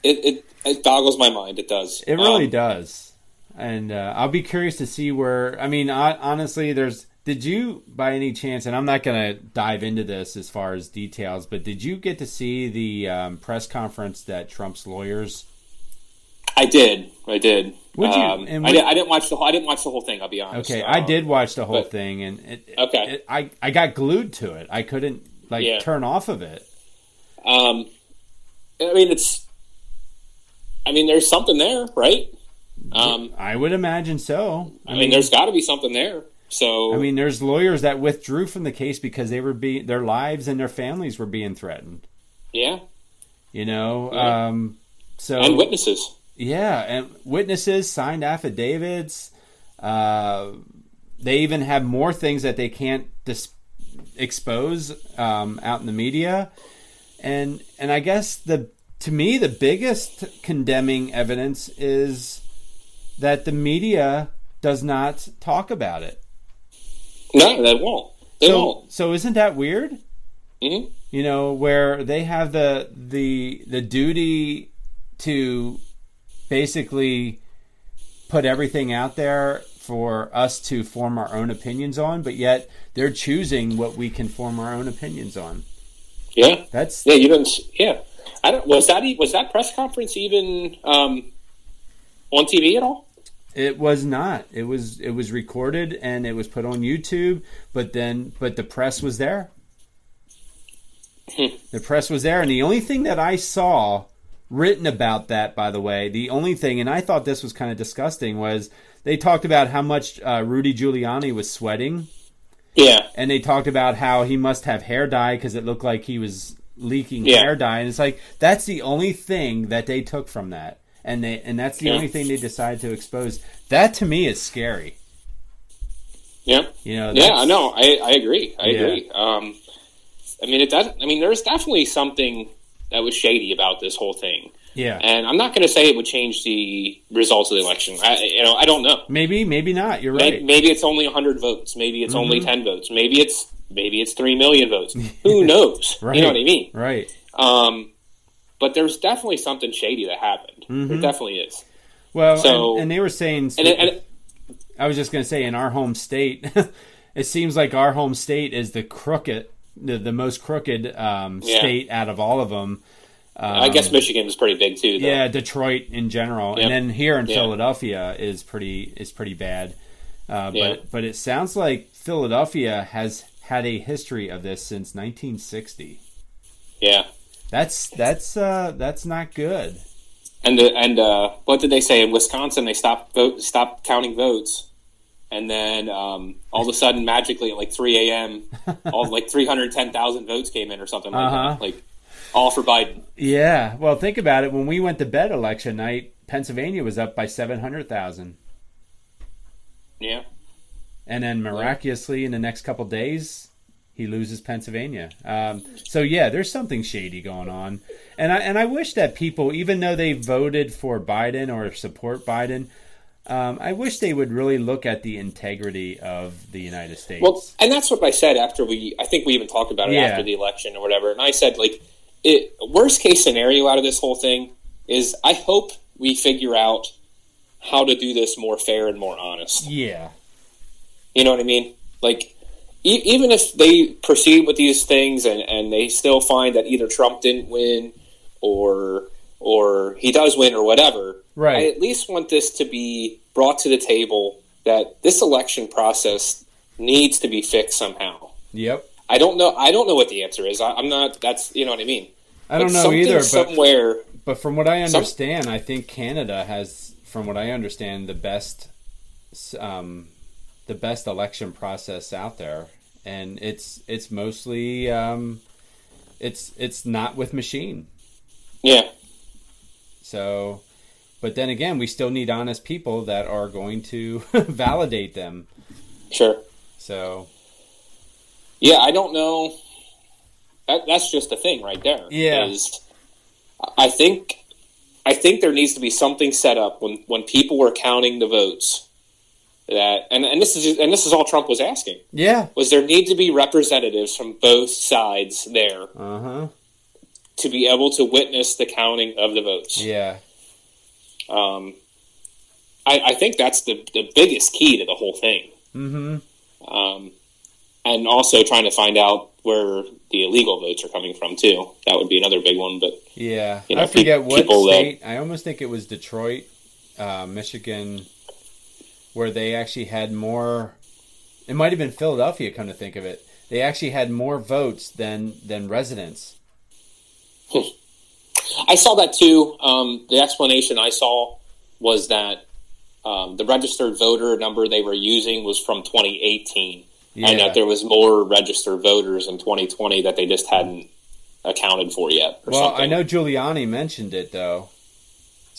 [SPEAKER 4] it, it it boggles my mind. It does.
[SPEAKER 3] It really
[SPEAKER 4] Um,
[SPEAKER 3] does, and uh, I'll be curious to see where. I mean, I, honestly, there's. Did you, by any chance, and I'm not going to dive into this as far as details, but did you get to see the um, press conference that Trump's lawyers?
[SPEAKER 4] I did. I did.
[SPEAKER 3] Would you-
[SPEAKER 4] Um,
[SPEAKER 3] and
[SPEAKER 4] I, did I didn't watch the whole. I didn't watch the whole thing. I'll be honest.
[SPEAKER 3] Okay, I
[SPEAKER 4] Um,
[SPEAKER 3] did watch the whole
[SPEAKER 4] but-
[SPEAKER 3] thing, and it, it-
[SPEAKER 4] Okay.
[SPEAKER 3] it- I I got glued to it. I couldn't like
[SPEAKER 4] Yeah.
[SPEAKER 3] turn off of it.
[SPEAKER 4] Um, I mean, it's. I mean, there's something there, right? Um,
[SPEAKER 3] I would imagine so.
[SPEAKER 4] I mean, there's got to be something there. So
[SPEAKER 3] I mean, there's lawyers that withdrew from the case because they were being their lives and their families were being threatened.
[SPEAKER 4] yeah,
[SPEAKER 3] You know,
[SPEAKER 4] Right.
[SPEAKER 3] um, so
[SPEAKER 4] and witnesses.
[SPEAKER 3] Yeah, and witnesses signed affidavits. Uh, they even have more things that they can't dis- expose um, out in the media, and and I guess the to me the biggest condemning evidence is that the media does not talk about it.
[SPEAKER 4] No, they won't. They
[SPEAKER 3] So
[SPEAKER 4] won't.
[SPEAKER 3] so isn't that weird?
[SPEAKER 4] hmm
[SPEAKER 3] you know where they have the the the duty to basically put everything out there for us to form our own opinions on but yet they're choosing what we can form our own opinions on
[SPEAKER 4] Yeah,
[SPEAKER 3] that's
[SPEAKER 4] yeah. You don't. Yeah, I don't. Was that was that press conference even um, on TV at all?
[SPEAKER 3] it was not. It was it was recorded and it was put on YouTube but then but the press was there. The press was there and the only thing that I saw written about that by the way the only thing and I thought this was kind of disgusting was they talked about how much uh, Rudy Giuliani was sweating.
[SPEAKER 4] Yeah,
[SPEAKER 3] and they talked about how he must have hair dye because it looked like he was leaking
[SPEAKER 4] Yeah.
[SPEAKER 3] hair dye and it's like that's the only thing that they took from that and they and that's the
[SPEAKER 4] Yeah.
[SPEAKER 3] only thing they decide to expose that to me is scary
[SPEAKER 4] yeah,
[SPEAKER 3] you know
[SPEAKER 4] yeah. I know. I, I agree. I
[SPEAKER 3] Yeah.
[SPEAKER 4] agree. Um, I mean, it does. I mean, there's definitely something that was shady about this whole thing,
[SPEAKER 3] yeah
[SPEAKER 4] and I'm not going to say it would change the results of the election. I, you know, I don't know.
[SPEAKER 3] maybe maybe not you're right Mm-hmm.
[SPEAKER 4] maybe it's only 100 votes. Maybe it's only 10 votes. Maybe it's maybe it's three million votes. [laughs] Who knows?
[SPEAKER 3] Right.
[SPEAKER 4] You know what I mean?
[SPEAKER 3] right
[SPEAKER 4] Um, but there's definitely something shady that happened. There definitely is.
[SPEAKER 3] well
[SPEAKER 4] So-
[SPEAKER 3] and, and they were saying
[SPEAKER 4] And, it- and it-
[SPEAKER 3] I was just going to say in our home state, [laughs] it seems like our home state is the crooked, the, the most crooked um,
[SPEAKER 4] Yeah.
[SPEAKER 3] state out of all of them.
[SPEAKER 4] I guess Michigan is pretty big too. Though.
[SPEAKER 3] Um, Yeah, Detroit in general,
[SPEAKER 4] Yep.
[SPEAKER 3] and then here in. Philadelphia is pretty is pretty bad. Uh. But but it sounds like Philadelphia has had a history of this since 1960.
[SPEAKER 4] Yeah.
[SPEAKER 3] That's that's uh, that's not good.
[SPEAKER 4] And the, and uh, what did they say in Wisconsin? They stopped vote, stopped counting votes, and then um, all of a sudden, magically at like 3 a.m., [laughs] all like 310,000 votes came in or something like
[SPEAKER 3] Uh-huh.
[SPEAKER 4] that. Like all for Biden.
[SPEAKER 3] Yeah. Well, think about it. When we went to bed election night, Pennsylvania was up by 700,000.
[SPEAKER 4] Yeah.
[SPEAKER 3] and then miraculously in the next couple days he loses Pennsylvania. Um, so yeah, there's something shady going on, and I and I wish that people, even though they voted for Biden or support Biden, um, I wish they would really look at the integrity of the United States.
[SPEAKER 4] Well, and that's what I said after we. I think we even talked about it
[SPEAKER 3] Yeah.
[SPEAKER 4] after the election or whatever. And I said, like, it worst case scenario out of this whole thing is I hope we figure out how to do this more fair and more honest.
[SPEAKER 3] yeah,
[SPEAKER 4] You know what I mean? Like, e- even if they proceed with these things and, and they still find that either Trump didn't win or or he does win or whatever,
[SPEAKER 3] Right.
[SPEAKER 4] I at least want this to be brought to the table that this election process needs to be fixed somehow.
[SPEAKER 3] yep.
[SPEAKER 4] I don't know. I don't know what the answer is. I, I'm not. That's you know what I mean.
[SPEAKER 3] I don't
[SPEAKER 4] But
[SPEAKER 3] know either, but
[SPEAKER 4] somewhere.
[SPEAKER 3] But from what I
[SPEAKER 4] Some-
[SPEAKER 3] understand, I think Canada has, from what I understand, the best, um, the best election process out there, and it's it's mostly um, it's it's not with machine.
[SPEAKER 4] Yeah,
[SPEAKER 3] So, but then again, we still need honest people that are going to [laughs] validate them.
[SPEAKER 4] sure.
[SPEAKER 3] So
[SPEAKER 4] Yeah, I don't know. That, that's just the thing right there.
[SPEAKER 3] Yeah.
[SPEAKER 4] is I think I think there needs to be something set up when when people were counting the votes that and, and this is and this is all Trump was asking
[SPEAKER 3] yeah,
[SPEAKER 4] was there need to be representatives from both sides there
[SPEAKER 3] uh huh,
[SPEAKER 4] to be able to witness the counting of the votes.
[SPEAKER 3] yeah,
[SPEAKER 4] Um, I, I think that's the the biggest key to the whole thing.
[SPEAKER 3] mm-hmm,
[SPEAKER 4] um, and also trying to find out where the illegal votes are coming from too. That would be another big one. But
[SPEAKER 3] yeah.
[SPEAKER 4] You know,
[SPEAKER 3] I forget
[SPEAKER 4] pe-
[SPEAKER 3] what
[SPEAKER 4] people that-
[SPEAKER 3] state. I almost think it was Detroit, uh, Michigan, where they actually had more. It might have been Philadelphia. Come to think of it, they actually had more votes than than residents.
[SPEAKER 4] I saw that too. Um, the explanation I saw was that um, the registered voter number they were using was from 2018, and that there was more registered voters in 2020 that they just hadn't accounted for yet. Or
[SPEAKER 3] Well,
[SPEAKER 4] something.
[SPEAKER 3] I know Giuliani mentioned it though.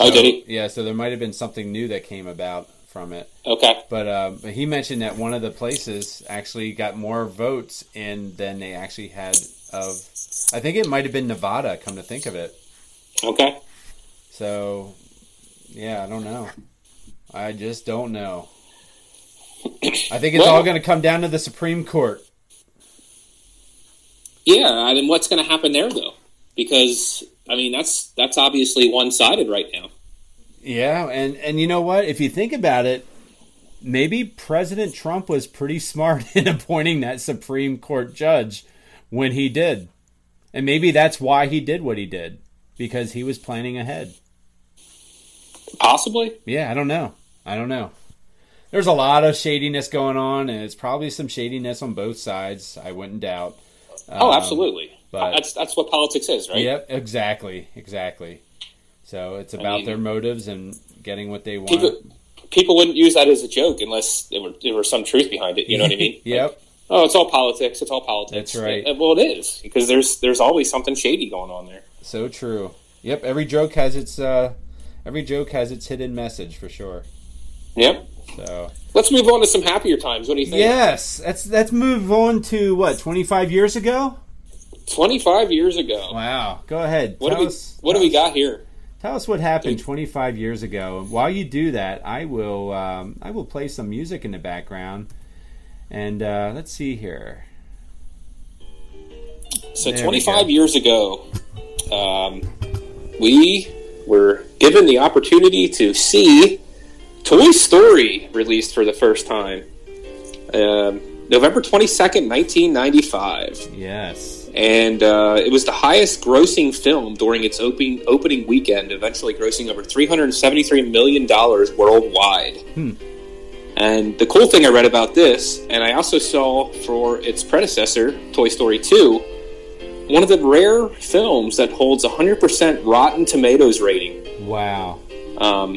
[SPEAKER 4] Oh, did he?
[SPEAKER 3] Yeah, so there might have been something new that came about from it.
[SPEAKER 4] Okay.
[SPEAKER 3] But um, but he mentioned that one of the places actually got more votes in than they actually had of. I think it might have been Nevada. Come to think of it,
[SPEAKER 4] Okay.
[SPEAKER 3] so yeah, I don't know. I just don't know. I think it's
[SPEAKER 4] Well-
[SPEAKER 3] all going to come down to the Supreme Court.
[SPEAKER 4] Yeah, I mean, what's going to happen there though? Because I mean, that's that's obviously one sided right now.
[SPEAKER 3] Yeah, and and you know what? If you think about it, maybe President Trump was pretty smart [laughs] in appointing that Supreme Court judge when he did. And maybe that's why he did what he did because he was planning ahead.
[SPEAKER 4] Possibly.
[SPEAKER 3] Yeah, I don't know. I don't know. There's a lot of shadiness going on and it's probably some shadiness on both sides, I wouldn't doubt.
[SPEAKER 4] Oh,
[SPEAKER 3] Um,
[SPEAKER 4] absolutely.
[SPEAKER 3] but-
[SPEAKER 4] that's that's what politics is, right?
[SPEAKER 3] Yep, exactly, exactly. So it's about
[SPEAKER 4] mean-
[SPEAKER 3] their motives and getting what they want.
[SPEAKER 4] People people wouldn't use that as a joke unless there were there was some truth behind it. You know what I mean? [laughs]
[SPEAKER 3] yep.
[SPEAKER 4] Like, oh, it's all politics. It's all politics.
[SPEAKER 3] That's right.
[SPEAKER 4] Uh, Well, it is because there's there's always something shady going on there.
[SPEAKER 3] So true. Yep, every joke has its uh every joke has its hidden message for sure.
[SPEAKER 4] Yep.
[SPEAKER 3] So
[SPEAKER 4] Let's move on to some happier times. What do you think?
[SPEAKER 3] Yes, let's let's move on to what, 25 years ago?
[SPEAKER 4] Twenty five years ago.
[SPEAKER 3] Wow. Go ahead.
[SPEAKER 4] What
[SPEAKER 3] tell
[SPEAKER 4] do we
[SPEAKER 3] us,
[SPEAKER 4] What do we got here?
[SPEAKER 3] Tell us what happened 25 years ago. While you do that, I will um, I will play some music in the background. And uh, let's see here.
[SPEAKER 4] So
[SPEAKER 3] There
[SPEAKER 4] 25 years ago, um, we were given the opportunity to see Toy Story released for the first time. Um, November 22nd, 1995.
[SPEAKER 3] Yes.
[SPEAKER 4] And uh, it was the highest grossing film during its opening, opening weekend, eventually grossing over $373 million worldwide. And the cool thing I read about this, and I also saw for its predecessor, Toy Story 2, one of the rare films that holds 100% Rotten Tomatoes rating.
[SPEAKER 3] Wow.
[SPEAKER 4] Um,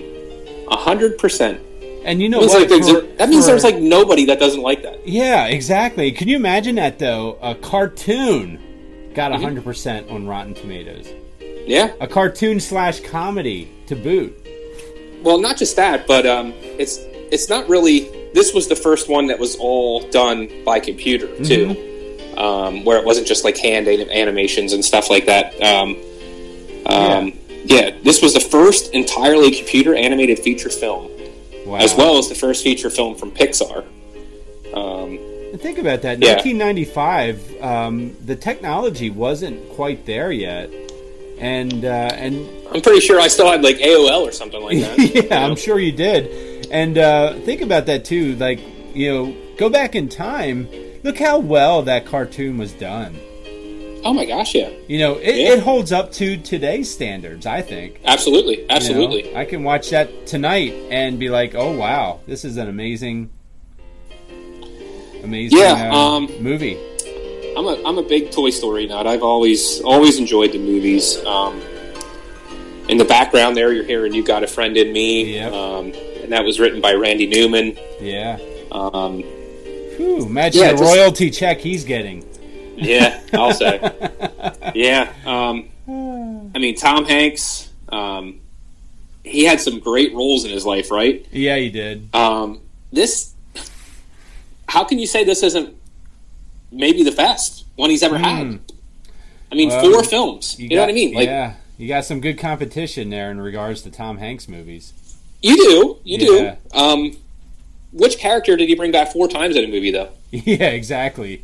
[SPEAKER 4] 100%.
[SPEAKER 3] And you know
[SPEAKER 4] That means,
[SPEAKER 3] what?
[SPEAKER 4] like,
[SPEAKER 3] For-
[SPEAKER 4] that means
[SPEAKER 3] for-
[SPEAKER 4] there's like nobody that doesn't like that.
[SPEAKER 3] Yeah, exactly. Can you imagine that though? A cartoon got
[SPEAKER 4] Mm-hmm.
[SPEAKER 3] 100 percent on Rotten Tomatoes.
[SPEAKER 4] Yeah.
[SPEAKER 3] A cartoon slash comedy to boot.
[SPEAKER 4] Well, not just that, but um, it's it's not really. This was the first one that was all done by computer too, um, where it wasn't just like hand anim- animations and stuff like that. Um, um, yeah. this was the first entirely computer animated feature film,
[SPEAKER 3] Wow.
[SPEAKER 4] as well as the first feature film from Pixar. Um,
[SPEAKER 3] Think about that.
[SPEAKER 4] Yeah.
[SPEAKER 3] 1995, um, the technology wasn't quite there yet, and uh, and
[SPEAKER 4] I'm pretty sure I still had like AOL or something like that. [laughs]
[SPEAKER 3] yeah,
[SPEAKER 4] you know?
[SPEAKER 3] I'm sure you did. And uh, think about that too. Like you know, go back in time. Look how well that cartoon was done.
[SPEAKER 4] Oh my gosh, yeah,
[SPEAKER 3] You know, it,
[SPEAKER 4] Yeah.
[SPEAKER 3] it holds up to today's standards. I think.
[SPEAKER 4] absolutely,
[SPEAKER 3] You know,
[SPEAKER 4] absolutely.
[SPEAKER 3] I can watch that tonight and be like, "Oh wow, this is an amazing, amazing
[SPEAKER 4] Yeah,
[SPEAKER 3] uh,
[SPEAKER 4] um,
[SPEAKER 3] movie."
[SPEAKER 4] I'm a I'm a big Toy Story nut. I've always always enjoyed the movies. Um, in the background there, you're hearing "You Got a Friend in Me,"
[SPEAKER 3] Yep.
[SPEAKER 4] um, and that was written by Randy Newman.
[SPEAKER 3] Yeah.
[SPEAKER 4] Um,
[SPEAKER 3] Whew, imagine
[SPEAKER 4] Yeah,
[SPEAKER 3] the
[SPEAKER 4] just-
[SPEAKER 3] royalty check he's getting.
[SPEAKER 4] yeah, I'll say. [laughs] Yeah. Um, I mean, Tom Hanks. Um, he had some great roles in his life, right?
[SPEAKER 3] Yeah, he did.
[SPEAKER 4] Um, this. How can you say this isn't maybe the best one he's ever
[SPEAKER 3] Hmm.
[SPEAKER 4] had? I mean,
[SPEAKER 3] Well,
[SPEAKER 4] four films. You, know what I mean? Like
[SPEAKER 3] yeah, you got some good competition there in regards to Tom Hanks movies.
[SPEAKER 4] you do, you
[SPEAKER 3] Yeah.
[SPEAKER 4] do. Um, which character did he bring back four times in a movie, though? [laughs]
[SPEAKER 3] yeah, exactly.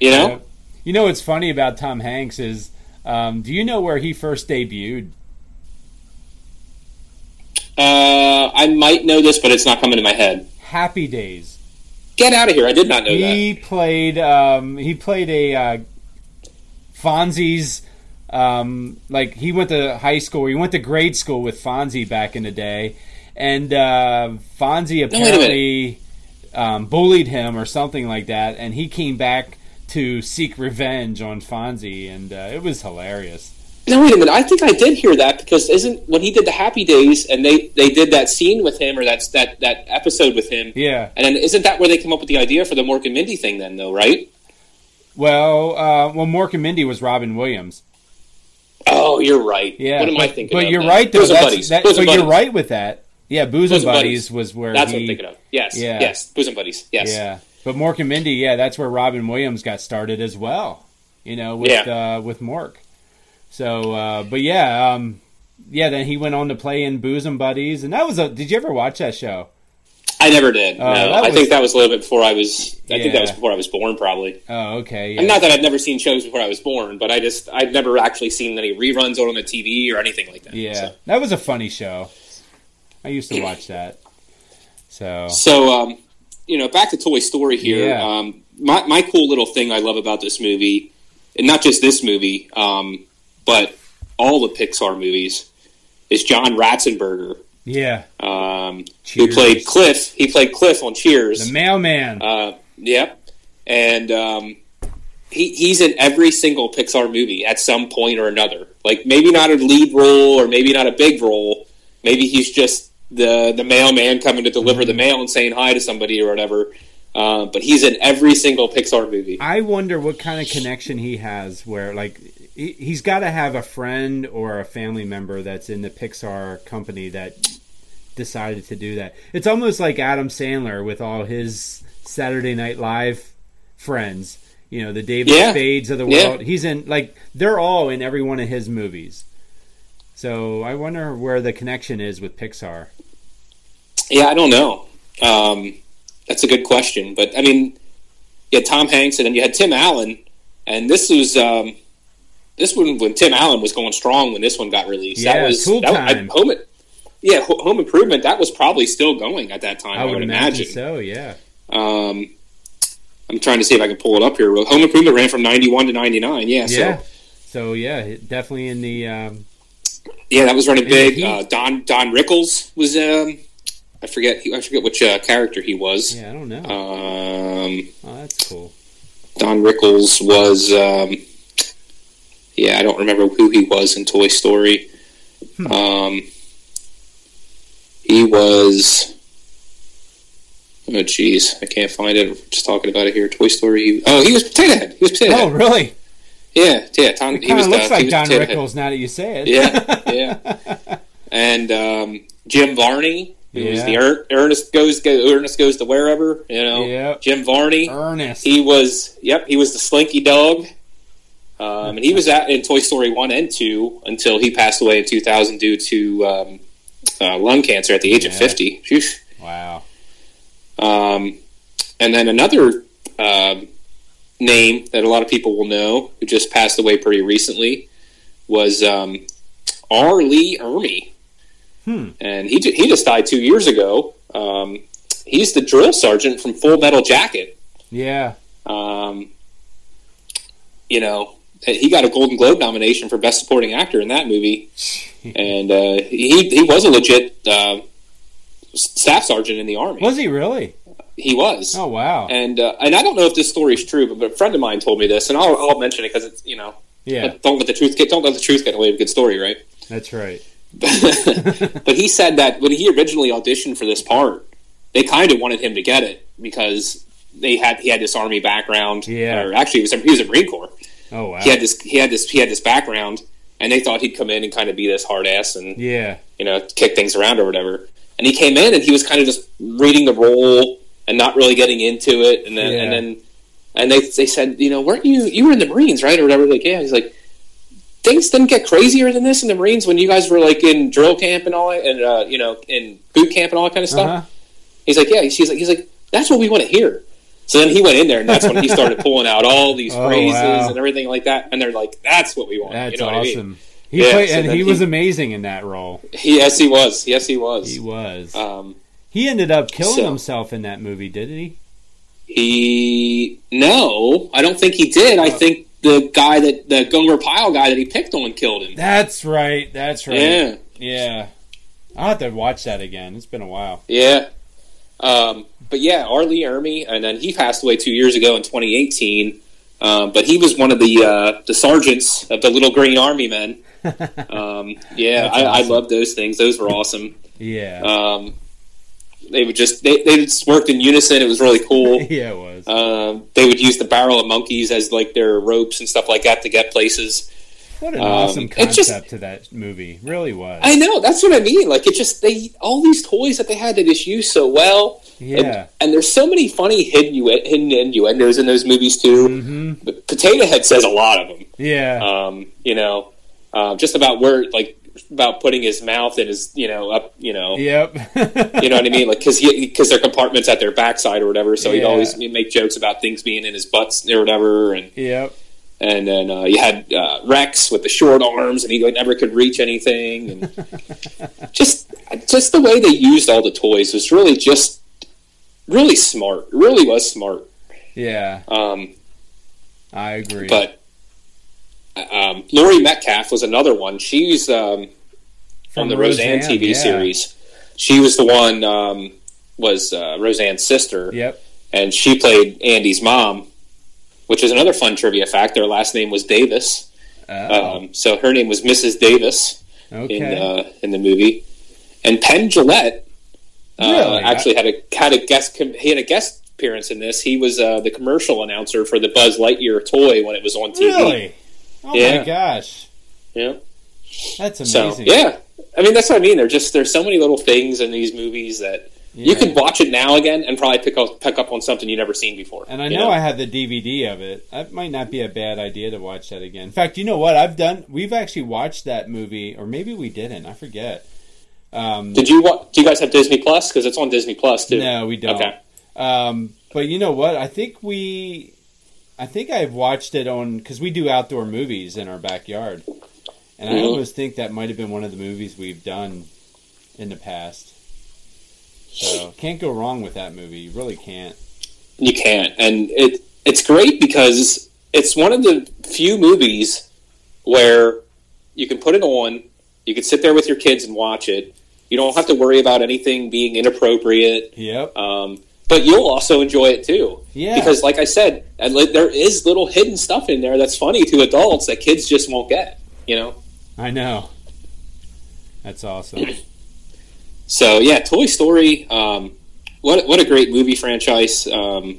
[SPEAKER 4] You know,
[SPEAKER 3] Yeah. You know what's funny about Tom Hanks is, um, do you know where he first debuted?
[SPEAKER 4] uh, I might know this, but it's not coming to my head.
[SPEAKER 3] Happy Days.
[SPEAKER 4] Get out of here! I did not know that.
[SPEAKER 3] He played. Um, he played a uh, Fonzie's. Um, like he went to high school. He went to grade school with Fonzie back in the day, and uh, Fonzie apparently um, bullied him or something like that, and he came back to seek revenge on Fonzie, and uh, it was hilarious.
[SPEAKER 4] No, wait a minute. I think I did hear that because isn't when he did the Happy Days and they they did that scene with him or that's that that episode with him.
[SPEAKER 3] Yeah.
[SPEAKER 4] And then isn't that where they came up with the idea for the Mork and Mindy thing? Then, though, right?
[SPEAKER 3] Well, uh, well, Mork and Mindy was Robin Williams.
[SPEAKER 4] Oh, you're right.
[SPEAKER 3] Yeah,
[SPEAKER 4] What am
[SPEAKER 3] but,
[SPEAKER 4] I thinking?
[SPEAKER 3] But you're
[SPEAKER 4] then?
[SPEAKER 3] right, though. That's,
[SPEAKER 4] buddies.
[SPEAKER 3] that, but you're right with that. Yeah, Bosom,
[SPEAKER 4] Bosom
[SPEAKER 3] buddies,
[SPEAKER 4] Buddies.
[SPEAKER 3] was where
[SPEAKER 4] That's
[SPEAKER 3] he.
[SPEAKER 4] what I'm thinking of. Yes,
[SPEAKER 3] Yeah.
[SPEAKER 4] yes. Bosom buddies. Yes.
[SPEAKER 3] Yeah, but Mork and Mindy, yeah, that's where Robin Williams got started as well. You know, with uh, with Mork. So, uh, but yeah, um, yeah. Then he went on to play in Bosom Buddies, and that was a. Did you ever watch that show?
[SPEAKER 4] I never did.
[SPEAKER 3] Oh,
[SPEAKER 4] no,
[SPEAKER 3] that
[SPEAKER 4] I think that was a little bit before I was. I think that was before I was born, probably.
[SPEAKER 3] Oh, okay. Yeah.
[SPEAKER 4] And not that I've never seen shows before I was born, but I just I'd never actually seen any reruns on the TV or anything like that.
[SPEAKER 3] yeah,
[SPEAKER 4] So,
[SPEAKER 3] that was a funny show. I used to watch that. So
[SPEAKER 4] so um, you know, back to Toy Story here.
[SPEAKER 3] Yeah.
[SPEAKER 4] Um, my my cool little thing I love about this movie, and not just this movie, um, but all the Pixar movies, is John Ratzenberger,
[SPEAKER 3] yeah,
[SPEAKER 4] um, who played Cliff. He played Cliff on Cheers.
[SPEAKER 3] the mailman.
[SPEAKER 4] Uh, yep. And um, he, he's in every single Pixar movie at some point or another. Like maybe not a lead role or maybe not a big role. Maybe he's just the the mailman coming to deliver the mail and saying hi to somebody or whatever. Uh, but he's in every single Pixar movie.
[SPEAKER 3] I wonder what kind of connection he has where like he- he's got to have a friend or a family member that's in the Pixar company that decided to do that. It's almost like Adam Sandler with all his Saturday Night Live friends, you know, the David
[SPEAKER 4] Yeah.
[SPEAKER 3] Spades of the
[SPEAKER 4] Yeah.
[SPEAKER 3] world. He's in like they're all in every one of his movies. So I wonder where the connection is with Pixar.
[SPEAKER 4] Yeah, I don't know. Um, that's a good question. But I mean, you had Tom Hanks, and then you had Tim Allen, and this was um, this one when Tim Allen was going strong when this one got released.
[SPEAKER 3] Yeah,
[SPEAKER 4] that was
[SPEAKER 3] Tool
[SPEAKER 4] that,
[SPEAKER 3] Time.
[SPEAKER 4] I, home, yeah, Home Improvement. That was probably still going at that time.
[SPEAKER 3] I would imagine, so. Yeah.
[SPEAKER 4] Um, I'm trying to see if I can pull it up here. Home Improvement ran from '91 to '99. Yeah,
[SPEAKER 3] Yeah.
[SPEAKER 4] so
[SPEAKER 3] So yeah, definitely in the um,
[SPEAKER 4] yeah, that was running big. Uh, Don Don Rickles was um, I forget. I forget which uh, character he was.
[SPEAKER 3] Yeah, I don't know.
[SPEAKER 4] Um,
[SPEAKER 3] oh, that's cool.
[SPEAKER 4] Don Rickles was. Um, yeah, I don't remember who he was in Toy Story.
[SPEAKER 3] Hmm.
[SPEAKER 4] Um, he was. Oh, jeez, I can't find it. We're just talking about it here. Toy Story. Oh, he was Potato Head. He was Potato
[SPEAKER 3] Oh, really?
[SPEAKER 4] Yeah, yeah. Tom, he was
[SPEAKER 3] looks
[SPEAKER 4] he
[SPEAKER 3] like
[SPEAKER 4] was
[SPEAKER 3] Don
[SPEAKER 4] Head.
[SPEAKER 3] Rickles now that you say it.
[SPEAKER 4] Yeah, [laughs] yeah. and um, Jim Varney, who was the er- Ernest goes go, Ernest goes to wherever. You know,
[SPEAKER 3] Yep.
[SPEAKER 4] Jim Varney.
[SPEAKER 3] Ernest.
[SPEAKER 4] He was, yep, he was the Slinky Dog. Um, and he was at in Toy Story one and two until he passed away in 2000 due to um, uh, lung cancer at the age of 50. Phew.
[SPEAKER 3] wow.
[SPEAKER 4] Um, and then another um, name that a lot of people will know, who just passed away pretty recently, was um, R. Lee Ermey.
[SPEAKER 3] Hmm.
[SPEAKER 4] And he, he just died two years ago. Um, he's the drill sergeant from Full Metal Jacket.
[SPEAKER 3] Yeah.
[SPEAKER 4] Um, you know, he got a Golden Globe nomination for Best Supporting Actor in that movie, [laughs] and uh, he he was a legit uh, staff sergeant in the army.
[SPEAKER 3] Was he really?
[SPEAKER 4] He was.
[SPEAKER 3] Oh, wow.
[SPEAKER 4] And uh, and I don't know if this story is true, but, but a friend of mine told me this, and I'll, I'll mention it because it's you know
[SPEAKER 3] Yeah,
[SPEAKER 4] don't let the truth get don't let the truth get away with a good story, right?
[SPEAKER 3] that's right. [laughs]
[SPEAKER 4] but he said that when he originally auditioned for this part, they kind of wanted him to get it because they had he had this army background.
[SPEAKER 3] Yeah.
[SPEAKER 4] or actually, he was a, he was a Marine Corps.
[SPEAKER 3] Oh, wow.
[SPEAKER 4] He had this he had this he had this background, and they thought he'd come in and kind of be this hard ass and
[SPEAKER 3] Yeah.
[SPEAKER 4] you know kick things around or whatever. And he came in and he was kind of just reading the role and not really getting into it. And then
[SPEAKER 3] Yeah.
[SPEAKER 4] and then and they they said, you know, weren't you you were in the Marines, right, or whatever? Like, yeah. He's like, things didn't get crazier than this in the Marines when you guys were like in drill camp and all that, and uh, you know, in boot camp and all that kind of stuff.
[SPEAKER 3] Uh-huh.
[SPEAKER 4] He's like, yeah. He's like, he's like, that's what we want to hear. So then he went in there, and that's when he started [laughs] pulling out all these
[SPEAKER 3] Oh,
[SPEAKER 4] phrases
[SPEAKER 3] wow.
[SPEAKER 4] and everything like that. And they're like, "That's what we want."
[SPEAKER 3] That's
[SPEAKER 4] you know what I mean?
[SPEAKER 3] awesome. He
[SPEAKER 4] Yeah,
[SPEAKER 3] played,
[SPEAKER 4] so
[SPEAKER 3] and he
[SPEAKER 4] he-
[SPEAKER 3] was amazing in that role.
[SPEAKER 4] Yes, he was. Yes, he was.
[SPEAKER 3] He was.
[SPEAKER 4] Um,
[SPEAKER 3] he ended up killing
[SPEAKER 4] so-
[SPEAKER 3] himself in that movie, didn't he?
[SPEAKER 4] he no, I don't think he did. I
[SPEAKER 3] Oh.
[SPEAKER 4] think the guy that the Gomer Pyle guy that he picked on killed him.
[SPEAKER 3] That's right. That's right.
[SPEAKER 4] Yeah,
[SPEAKER 3] Yeah. I'll have to watch that again. It's been a while.
[SPEAKER 4] yeah. Um, but yeah, R. Lee Ermey, and then he passed away two years ago in 2018. Um, but he was one of the uh, the sergeants of the Little Green Army Men. [laughs] Um, yeah, I, I love those things. Those were awesome.
[SPEAKER 3] yeah.
[SPEAKER 4] Um, they would just they, they just worked in unison. It was really cool. [laughs]
[SPEAKER 3] yeah, it was.
[SPEAKER 4] Um, they would use the barrel of monkeys as like their ropes and stuff like that to get places.
[SPEAKER 3] what an
[SPEAKER 4] um,
[SPEAKER 3] awesome concept
[SPEAKER 4] just-
[SPEAKER 3] to that movie. Really was.
[SPEAKER 4] I know that's what I mean. Like it just they all these toys that they had they just used so well.
[SPEAKER 3] Yeah.
[SPEAKER 4] And, and there's so many funny hidden hidden innuendos in those movies too.
[SPEAKER 3] hmm
[SPEAKER 4] Potato Head says a lot of them.
[SPEAKER 3] Yeah.
[SPEAKER 4] Um, you know, uh, just about where like about putting his mouth in his you know up you know
[SPEAKER 3] yep. [laughs]
[SPEAKER 4] you know what I mean like because because their compartments at their backside or whatever. So he'd
[SPEAKER 3] Yeah.
[SPEAKER 4] always make jokes about things being in his butts or whatever and.
[SPEAKER 3] Yep.
[SPEAKER 4] and then uh, you had uh, Rex with the short arms, and he like, never could reach anything. And [laughs] just, just the way they used all the toys was really just really smart. Really was smart.
[SPEAKER 3] Yeah.
[SPEAKER 4] Um,
[SPEAKER 3] I agree.
[SPEAKER 4] but um, Laurie Metcalf was another one. She's um, from the Roseanne, TV
[SPEAKER 3] yeah.
[SPEAKER 4] series. She was the one um, was uh, Roseanne's sister,
[SPEAKER 3] Yep.
[SPEAKER 4] and she played Andy's mom. Which is another fun trivia fact. Their last name was Davis.
[SPEAKER 3] Oh,
[SPEAKER 4] Um, so her name was Mrs. Davis
[SPEAKER 3] okay.
[SPEAKER 4] in uh, in the movie, and Penn Jillette
[SPEAKER 3] Really?
[SPEAKER 4] actually had a had a guest he had a guest appearance in this. He was uh, the commercial announcer for the Buzz Lightyear toy when it was on TV.
[SPEAKER 3] really? Oh my gosh.
[SPEAKER 4] Yeah.
[SPEAKER 3] That's
[SPEAKER 4] So
[SPEAKER 3] amazing.
[SPEAKER 4] yeah, I mean that's what I mean. There's just there's so many little things in these movies that you
[SPEAKER 3] Yeah.
[SPEAKER 4] could watch it now again and probably pick up pick up on something you never seen before.
[SPEAKER 3] And I
[SPEAKER 4] you
[SPEAKER 3] know, I have the DVD of it. That might not be a bad idea to watch that again. In fact, you know what? I've done. We've actually watched that movie, or maybe we didn't. I forget. Um,
[SPEAKER 4] Did you wa- do you guys have Disney Plus? Because it's on Disney Plus too.
[SPEAKER 3] no, we don't.
[SPEAKER 4] Okay.
[SPEAKER 3] Um, but you know what? I think we. I think I've watched it on because we do outdoor movies in our backyard, and I
[SPEAKER 4] Mhm.
[SPEAKER 3] almost think that might have been one of the movies we've done in the past. So can't go wrong with that movie. You really can't.
[SPEAKER 4] You can't, and it it's great because it's one of the few movies where you can put it on, you can sit there with your kids and watch it, You don't have to worry about anything being inappropriate.
[SPEAKER 3] Yep.
[SPEAKER 4] Um, but you'll also enjoy it too.
[SPEAKER 3] Yeah.
[SPEAKER 4] Because, like I said, there is little hidden stuff in there that's funny to adults that kids just won't get. You know.
[SPEAKER 3] I know. That's awesome. [clears throat]
[SPEAKER 4] So yeah, Toy Story. Um, what what a great movie franchise. Um,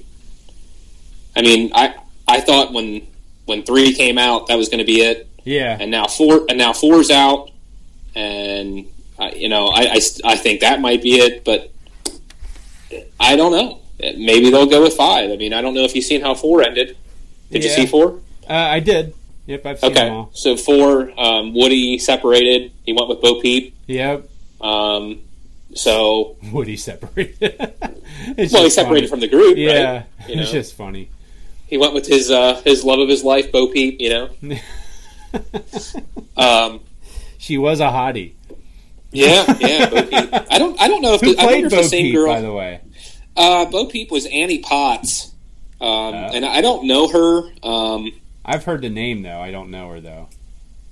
[SPEAKER 4] I mean, I I thought when when three came out that was going to be it,
[SPEAKER 3] Yeah.
[SPEAKER 4] and now four and now four's out, and uh, you know I, I I think that might be it, but I don't know. Maybe they'll go with five. I mean, I don't know if you've seen how four ended. Did you see four?
[SPEAKER 3] Uh, I did. Yep, I've seen them
[SPEAKER 4] Okay,
[SPEAKER 3] all.
[SPEAKER 4] so four. Um, Woody separated. He went with Bo Peep.
[SPEAKER 3] Yep.
[SPEAKER 4] Um, so [laughs]
[SPEAKER 3] Woody separated. [laughs]
[SPEAKER 4] well, he separated
[SPEAKER 3] funny.
[SPEAKER 4] from the group.
[SPEAKER 3] Yeah,
[SPEAKER 4] right? You know?
[SPEAKER 3] it's just funny.
[SPEAKER 4] he went with his uh, his love of his life, Bo Peep. You know. [laughs] Um,
[SPEAKER 3] she was a hottie.
[SPEAKER 4] Yeah, yeah, Bo Peep. I don't, I don't know if
[SPEAKER 3] Who
[SPEAKER 4] the, I
[SPEAKER 3] played
[SPEAKER 4] wonder if
[SPEAKER 3] Bo
[SPEAKER 4] the same
[SPEAKER 3] Peep,
[SPEAKER 4] girl.
[SPEAKER 3] by the way?
[SPEAKER 4] Uh, Bo Peep was Annie Potts, um,
[SPEAKER 3] Oh.
[SPEAKER 4] and I don't know her. Um,
[SPEAKER 3] I've heard the name though. I don't know her though.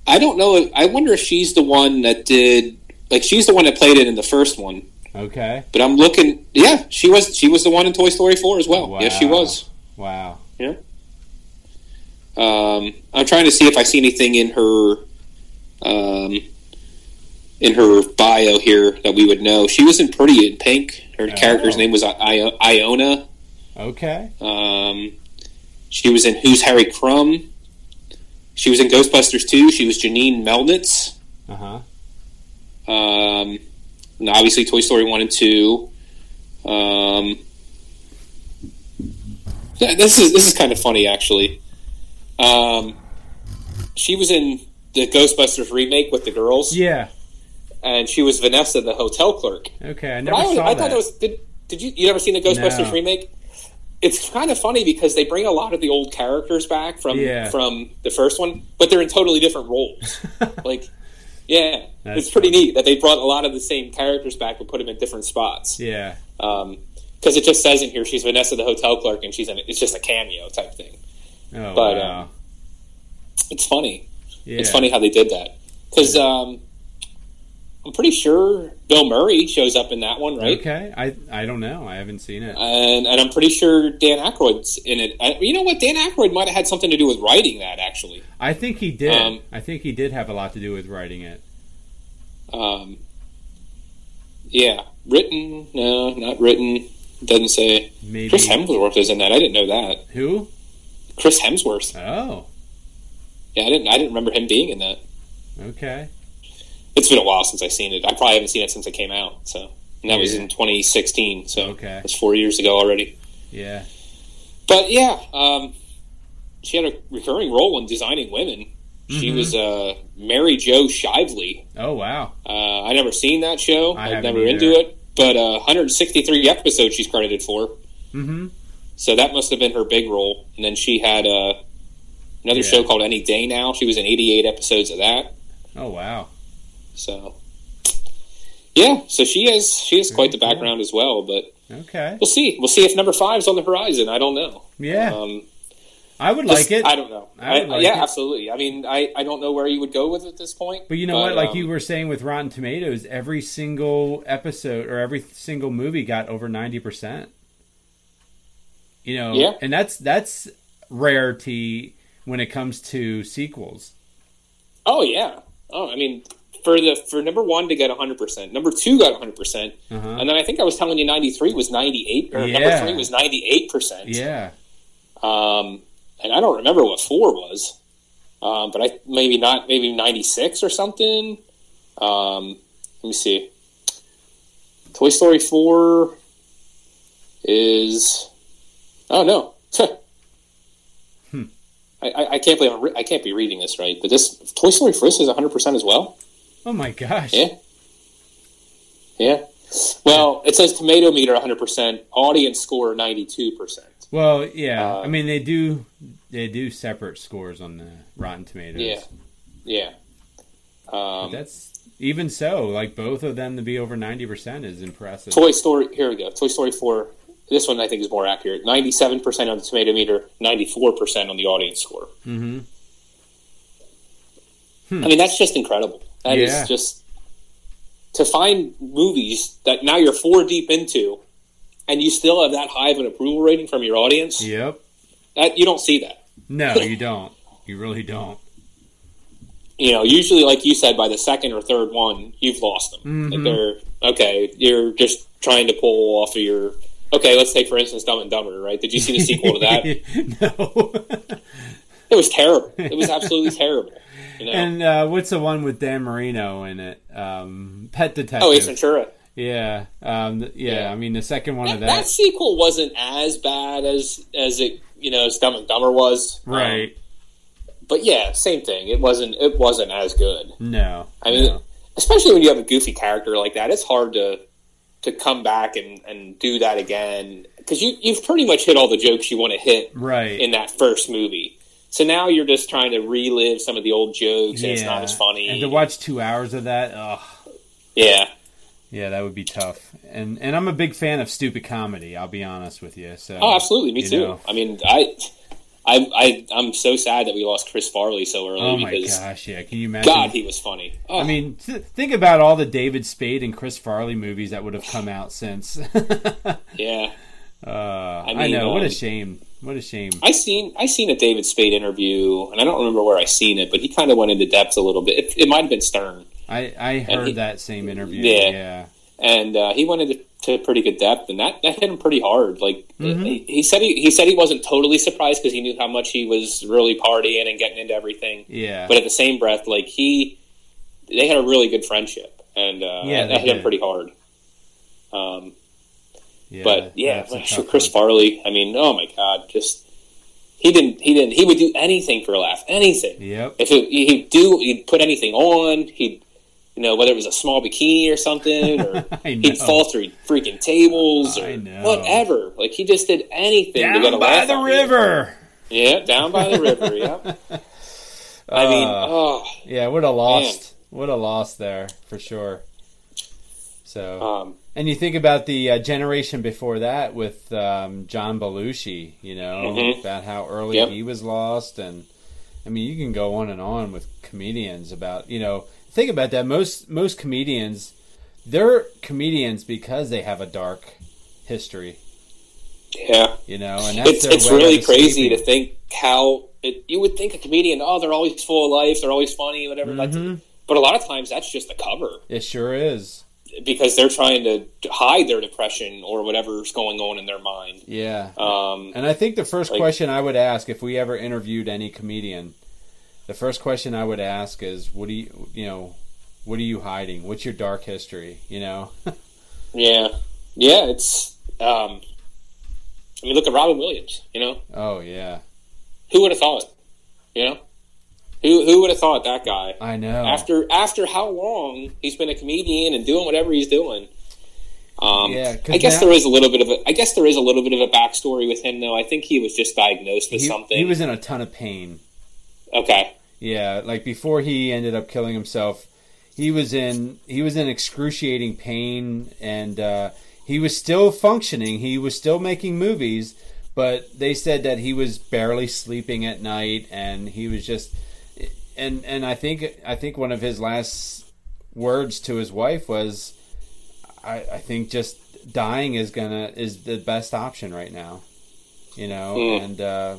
[SPEAKER 4] I don't know. If, I wonder if she's the one that did. Like she's the one that played it in the first one.
[SPEAKER 3] Okay.
[SPEAKER 4] But I'm looking. Yeah, she was. She was the one in Toy Story four as well. Yes, she was.
[SPEAKER 3] Wow. Yeah.
[SPEAKER 4] Um, I'm trying to see if I see anything in her, um, in her bio here that we would know. She was in Pretty in Pink. Her
[SPEAKER 3] Oh.
[SPEAKER 4] character's name was I- Iona.
[SPEAKER 3] Okay.
[SPEAKER 4] Um, she was in Who's Harry Crumb. She was in Ghostbusters 2. She was Janine Melnitz.
[SPEAKER 3] Uh huh.
[SPEAKER 4] Um, and obviously, Toy Story 1 and 2. Um, th- this is this is kind of funny, actually. Um, she was in the Ghostbusters remake with the girls,
[SPEAKER 3] Yeah.
[SPEAKER 4] And she was Vanessa, the hotel clerk.
[SPEAKER 3] Okay. I never
[SPEAKER 4] I,
[SPEAKER 3] saw
[SPEAKER 4] I
[SPEAKER 3] that.
[SPEAKER 4] thought that was did, did you you ever seen the Ghostbusters
[SPEAKER 3] No.
[SPEAKER 4] remake? It's kind of funny because they bring a lot of the old characters back from
[SPEAKER 3] Yeah.
[SPEAKER 4] from the first one, but they're in totally different roles. [laughs] like, yeah,
[SPEAKER 3] That's
[SPEAKER 4] it's pretty
[SPEAKER 3] funny.
[SPEAKER 4] neat that they brought a lot of the same characters back but put them in different spots.
[SPEAKER 3] yeah.
[SPEAKER 4] Because it just says in here she's Vanessa, the hotel clerk, and she's in it's just a cameo type thing.
[SPEAKER 3] Oh
[SPEAKER 4] But,
[SPEAKER 3] wow.
[SPEAKER 4] um, It's funny.
[SPEAKER 3] yeah.
[SPEAKER 4] It's funny how they did that because um, I'm pretty sure Bill Murray shows up in that one, right?
[SPEAKER 3] Okay. I I don't know. I haven't seen it.
[SPEAKER 4] and and I'm pretty sure Dan Aykroyd's in it. Uh, you know what? Dan Aykroyd might have had something to do with writing that. Actually,
[SPEAKER 3] I think he did.
[SPEAKER 4] um,
[SPEAKER 3] I think he did have a lot to do with writing it.
[SPEAKER 4] um, yeah, written? No, not written. Doesn't say.
[SPEAKER 3] Maybe.
[SPEAKER 4] Chris Hemsworth is in that. I didn't know that.
[SPEAKER 3] Who?
[SPEAKER 4] Chris Hemsworth.
[SPEAKER 3] Oh.
[SPEAKER 4] Yeah, I didn't. I didn't remember him being in that.
[SPEAKER 3] Okay.
[SPEAKER 4] It's been a while since I've seen it. I probably haven't seen it since it came out. So, and that was in 2016. So
[SPEAKER 3] Okay.
[SPEAKER 4] that's four years ago already.
[SPEAKER 3] Yeah.
[SPEAKER 4] But yeah, um, she had a recurring role in designing women. She
[SPEAKER 3] Mhm.
[SPEAKER 4] was uh, Mary Jo Shively.
[SPEAKER 3] Oh wow.
[SPEAKER 4] Uh, I never seen that show.
[SPEAKER 3] I
[SPEAKER 4] I'm
[SPEAKER 3] haven't
[SPEAKER 4] never
[SPEAKER 3] either.
[SPEAKER 4] into it. But uh, 163 episodes she's credited for.
[SPEAKER 3] Mm-hmm.
[SPEAKER 4] So that must have been her big role. And then she had uh, another
[SPEAKER 3] Yeah.
[SPEAKER 4] show called Any Day Now. She was in 88 episodes of that.
[SPEAKER 3] Oh wow.
[SPEAKER 4] So yeah, so she has she has quite the background as well. But
[SPEAKER 3] Okay.
[SPEAKER 4] we'll see. We'll see if number five's on the horizon. I don't know.
[SPEAKER 3] Yeah.
[SPEAKER 4] Um,
[SPEAKER 3] I would
[SPEAKER 4] just-
[SPEAKER 3] like it.
[SPEAKER 4] I don't know.
[SPEAKER 3] I
[SPEAKER 4] I-
[SPEAKER 3] like
[SPEAKER 4] yeah,
[SPEAKER 3] it.
[SPEAKER 4] absolutely. I mean, I, I don't know where you would go with it at this point.
[SPEAKER 3] But you know what? Like
[SPEAKER 4] um,
[SPEAKER 3] you were saying with Rotten Tomatoes, every single episode or every single movie got over ninety percent. You know,
[SPEAKER 4] Yeah.
[SPEAKER 3] and that's that's rarity when it comes to sequels.
[SPEAKER 4] Oh yeah. Oh, I mean, for the for number one to get 100 percent, number two got 100 percent,
[SPEAKER 3] Uh-huh.
[SPEAKER 4] and then I think I was telling you 93 was 98, or number three was 98 percent.
[SPEAKER 3] Yeah,
[SPEAKER 4] Um, and I don't remember what four was, um, but I maybe not maybe 96 or something. Um, let me see. Toy Story 4 is oh no. [laughs]
[SPEAKER 3] Hmm.
[SPEAKER 4] I, I, I can't believe I'm re- I can't be reading this right, but this Toy Story First is 100 percent as well.
[SPEAKER 3] Oh my gosh.
[SPEAKER 4] Yeah, yeah. Well, it says tomato meter 100 percent, audience score 92 percent.
[SPEAKER 3] Well, yeah.
[SPEAKER 4] Uh,
[SPEAKER 3] I mean, they do they do separate scores on the Rotten Tomatoes.
[SPEAKER 4] Yeah, yeah. Um,
[SPEAKER 3] that's even so. Like both of them to be over ninety percent is impressive.
[SPEAKER 4] Toy Story. Here we go. Toy Story Four. This one I think is more accurate. Ninety-seven percent on the tomato meter, ninety-four percent on the audience score.
[SPEAKER 3] hmm
[SPEAKER 4] I mean, that's just incredible. That is
[SPEAKER 3] Yeah.
[SPEAKER 4] just to find movies that now you're four deep into, and you still have that high of an approval rating from your audience.
[SPEAKER 3] Yep.
[SPEAKER 4] That you don't see that.
[SPEAKER 3] No, you don't. You really don't.
[SPEAKER 4] You know, usually, like you said, by the second or third one, you've lost them. Like
[SPEAKER 3] Mhm.
[SPEAKER 4] they're okay. You're just trying to pull off of your. Okay, let's take for instance Dumb and Dumber. Right? Did you see the sequel to that? [laughs]
[SPEAKER 3] no.
[SPEAKER 4] It was terrible. It was absolutely [laughs] terrible. You know?
[SPEAKER 3] and uh, what's the one with Dan Marino in it? Um, Pet Detective.
[SPEAKER 4] oh, Ace Ventura.
[SPEAKER 3] Yeah. Um, yeah.
[SPEAKER 4] Yeah.
[SPEAKER 3] I mean, the second one
[SPEAKER 4] That,
[SPEAKER 3] of
[SPEAKER 4] that
[SPEAKER 3] that.
[SPEAKER 4] sequel wasn't as bad as as it you know as Dumb and Dumber was. Um,
[SPEAKER 3] Right.
[SPEAKER 4] but yeah, same thing. It wasn't it wasn't as good.
[SPEAKER 3] No.
[SPEAKER 4] I mean,
[SPEAKER 3] no.
[SPEAKER 4] especially when you have a goofy character like that, it's hard to to come back and, and do that again because you you've pretty much hit all the jokes you want to hit
[SPEAKER 3] Right.
[SPEAKER 4] in that first movie. So now you're just trying to relive some of the old jokes, and it's not as funny.
[SPEAKER 3] And to watch two hours of that, ugh.
[SPEAKER 4] yeah,
[SPEAKER 3] Yeah, that would be tough. And and I'm a big fan of stupid comedy. I'll be honest with you. So.
[SPEAKER 4] oh, absolutely, me too.
[SPEAKER 3] know.
[SPEAKER 4] I mean, I. I, I I'm so sad that we lost Chris Farley so early
[SPEAKER 3] Oh my
[SPEAKER 4] because
[SPEAKER 3] gosh! Yeah, can you imagine?
[SPEAKER 4] God he was funny. Oh,
[SPEAKER 3] I mean, th- think about all the David Spade and Chris Farley movies that would have come out since. [laughs]
[SPEAKER 4] yeah,
[SPEAKER 3] uh, I,
[SPEAKER 4] mean,
[SPEAKER 3] know. what a
[SPEAKER 4] um,
[SPEAKER 3] shame. What a shame.
[SPEAKER 4] I seen I seen a David Spade interview, and I don't remember where I seen it, but he kind of went into depth a little bit. It, it might have been Stern,
[SPEAKER 3] I, I heard
[SPEAKER 4] he-
[SPEAKER 3] that same interview.
[SPEAKER 4] Yeah.
[SPEAKER 3] Yeah.
[SPEAKER 4] and uh, he went into to pretty good depth, and that, that hit him pretty hard. Like
[SPEAKER 3] Mhm.
[SPEAKER 4] he, he said, he, he said he wasn't totally surprised because he knew how much he was really partying and getting into everything.
[SPEAKER 3] Yeah.
[SPEAKER 4] But at the same breath, like he, they had a really good friendship, and uh,
[SPEAKER 3] Yeah,
[SPEAKER 4] that, hit him pretty hard. Um,
[SPEAKER 3] yeah,
[SPEAKER 4] but yeah,
[SPEAKER 3] a
[SPEAKER 4] Chris
[SPEAKER 3] one.
[SPEAKER 4] Farley. I mean, oh my God, just he didn't he didn't he would do anything for a laugh, anything.
[SPEAKER 3] Yep.
[SPEAKER 4] If it, he'd do, he'd put anything on. He'd, you know, whether it was a small bikini or something, or [laughs] he'd fall through freaking tables or whatever. Like he just did anything to get a
[SPEAKER 3] Down by the river.
[SPEAKER 4] Yeah, down by the river. [laughs] Yeah. I mean,
[SPEAKER 3] Uh,
[SPEAKER 4] oh,
[SPEAKER 3] yeah, would have lost. Would have lost there for sure. So,
[SPEAKER 4] um,
[SPEAKER 3] and you think about the uh, generation before that with um, John Belushi, you know,
[SPEAKER 4] Mhm.
[SPEAKER 3] about how early
[SPEAKER 4] Yep.
[SPEAKER 3] he was lost, and I mean, you can go on and on with comedians about, you know, think about that. Most most comedians, they're comedians because they have a dark history,
[SPEAKER 4] yeah.
[SPEAKER 3] you know, and that's
[SPEAKER 4] It's it's really crazy to think how it, you would think a comedian. Oh, they're always full of life. They're always funny. Whatever.
[SPEAKER 3] Mhm.
[SPEAKER 4] But a lot of times that's just a cover.
[SPEAKER 3] It sure is.
[SPEAKER 4] Because they're trying to hide their depression or whatever's going on in their mind.
[SPEAKER 3] Yeah.
[SPEAKER 4] Um,
[SPEAKER 3] And I think the first
[SPEAKER 4] Like-
[SPEAKER 3] question I would ask if we ever interviewed any comedian, the first question I would ask is, "What do you, you know, what are you hiding? What's your dark history?" You know? [laughs]
[SPEAKER 4] yeah, yeah, it's. Um, I mean, look at Robin Williams. You know,
[SPEAKER 3] oh yeah,
[SPEAKER 4] who would have thought? You know, who who would have thought that guy
[SPEAKER 3] I know.
[SPEAKER 4] after after how long he's been a comedian and doing whatever he's doing. Um,
[SPEAKER 3] Yeah,
[SPEAKER 4] I guess
[SPEAKER 3] now-
[SPEAKER 4] there is a little bit of a. I guess there is a little bit of a backstory with him, though. I think he was just diagnosed with
[SPEAKER 3] he,
[SPEAKER 4] something.
[SPEAKER 3] he was in a ton of pain.
[SPEAKER 4] okay.
[SPEAKER 3] Yeah, like before he ended up killing himself, he was in he was in excruciating pain, and uh, he was still functioning. He was still making movies, but they said that he was barely sleeping at night, and he was just and and I think I think one of his last words to his wife was, I, I think just dying is gonna is the best option right now, you know,
[SPEAKER 4] Hmm.
[SPEAKER 3] and uh,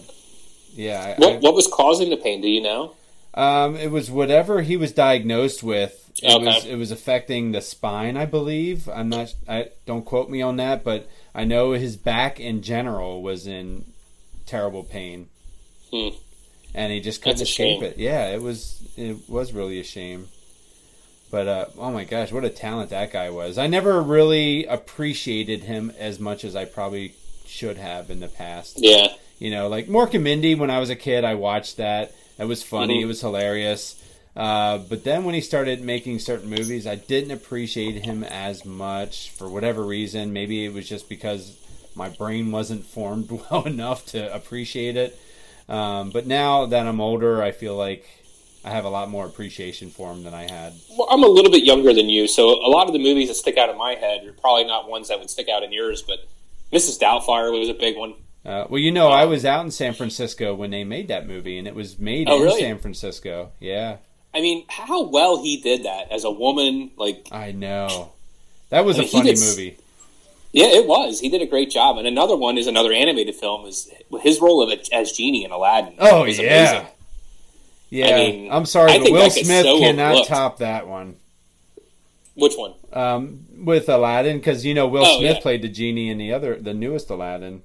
[SPEAKER 3] yeah, I- I-
[SPEAKER 4] What what was causing the pain? Do you know?
[SPEAKER 3] um, it was whatever he was diagnosed with. It
[SPEAKER 4] Okay.
[SPEAKER 3] was it was affecting the spine, I believe. I'm not. I don't quote me on that, but I know his back in general was in terrible pain,
[SPEAKER 4] Hmm.
[SPEAKER 3] And he just couldn't escape it. Yeah, it was it was really a shame. But uh, oh my gosh, what a talent that guy was! I never really appreciated him as much as I probably should have in the past.
[SPEAKER 4] Yeah.
[SPEAKER 3] You know, like Mork and Mindy. When I was a kid, I watched that. It was funny.
[SPEAKER 4] Mhm.
[SPEAKER 3] It was hilarious. Uh, but then when he started making certain movies, I didn't appreciate him as much for whatever reason. Maybe it was just because my brain wasn't formed [laughs] well enough to appreciate it. Um, but now that I'm older, I feel like I have a lot more appreciation for him than I had.
[SPEAKER 4] Well, I'm a little bit younger than you, so a lot of the movies that stick out in my head are probably not ones that would stick out in yours. But Mrs. Doubtfire was a big one.
[SPEAKER 3] Uh, well, you know, I was out in San Francisco when they made that movie, and it was made
[SPEAKER 4] Oh,
[SPEAKER 3] in
[SPEAKER 4] really?
[SPEAKER 3] San Francisco. Yeah.
[SPEAKER 4] I mean, how well he did that as a woman, like
[SPEAKER 3] I know. That was
[SPEAKER 4] I
[SPEAKER 3] a
[SPEAKER 4] mean, he
[SPEAKER 3] funny
[SPEAKER 4] did
[SPEAKER 3] movie.
[SPEAKER 4] Yeah, it was. He did a great job. And another one is another animated film is his role of it as genie in Aladdin.
[SPEAKER 3] Oh
[SPEAKER 4] was
[SPEAKER 3] yeah.
[SPEAKER 4] amazing.
[SPEAKER 3] Yeah, I
[SPEAKER 4] mean,
[SPEAKER 3] I'm sorry,
[SPEAKER 4] I
[SPEAKER 3] but Will Smith
[SPEAKER 4] so
[SPEAKER 3] cannot
[SPEAKER 4] overlooked.
[SPEAKER 3] top that one
[SPEAKER 4] Which one?
[SPEAKER 3] um, with Aladdin because you know Will
[SPEAKER 4] Oh,
[SPEAKER 3] Smith
[SPEAKER 4] yeah.
[SPEAKER 3] played the genie in the other, the newest Aladdin.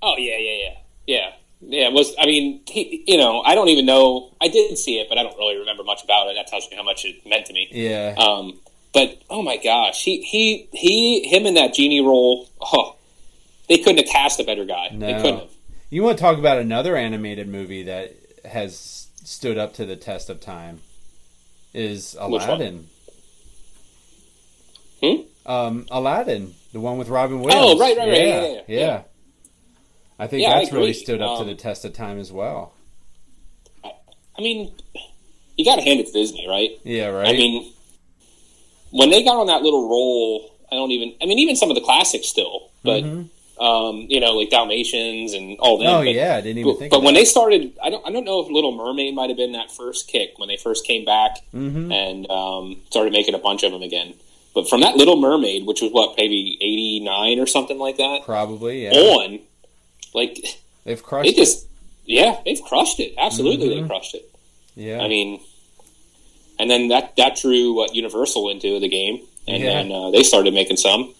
[SPEAKER 4] Oh yeah, yeah, yeah, yeah, yeah. It was I mean, he, you know, I don't even know. I did see it, but I don't really remember much about it. That tells me how much it meant to me.
[SPEAKER 3] Yeah,
[SPEAKER 4] Um, but oh my gosh, he he he him in that genie role. Oh, they couldn't have cast a better guy. They couldn't have.
[SPEAKER 3] you want to talk about another animated movie that has stood up to the test of time? Is? Aladdin?
[SPEAKER 4] Hmm?
[SPEAKER 3] Um, Aladdin, the one with Robin Williams.
[SPEAKER 4] Oh, right, right, right. Yeah, yeah, yeah.
[SPEAKER 3] I think
[SPEAKER 4] Yeah, I
[SPEAKER 3] that's really stood up to
[SPEAKER 4] Um,
[SPEAKER 3] the test of time as well.
[SPEAKER 4] I mean, you got to hand it to Disney, right?
[SPEAKER 3] Yeah, right.
[SPEAKER 4] I mean, when they got on that little roll, I don't even. I mean, even some of the classics still, but
[SPEAKER 3] Mhm.
[SPEAKER 4] um, you know, like Dalmatians and all that.
[SPEAKER 3] oh
[SPEAKER 4] but,
[SPEAKER 3] yeah, I didn't even
[SPEAKER 4] But,
[SPEAKER 3] think.
[SPEAKER 4] but when
[SPEAKER 3] that.
[SPEAKER 4] they started, I don't. I don't know if Little Mermaid might have been that first kick when they first came back
[SPEAKER 3] Mhm.
[SPEAKER 4] and um, started making a bunch of them again. But from that Little Mermaid, which was what maybe eighty nine or something like that,
[SPEAKER 3] probably yeah,
[SPEAKER 4] on, like
[SPEAKER 3] they've crushed
[SPEAKER 4] they just, yeah, they've crushed it. Absolutely,
[SPEAKER 3] Mhm.
[SPEAKER 4] they crushed it.
[SPEAKER 3] it. Yeah,
[SPEAKER 4] I mean, and then that that drew what Universal into the game, and
[SPEAKER 3] Yeah.
[SPEAKER 4] then uh, they started making some.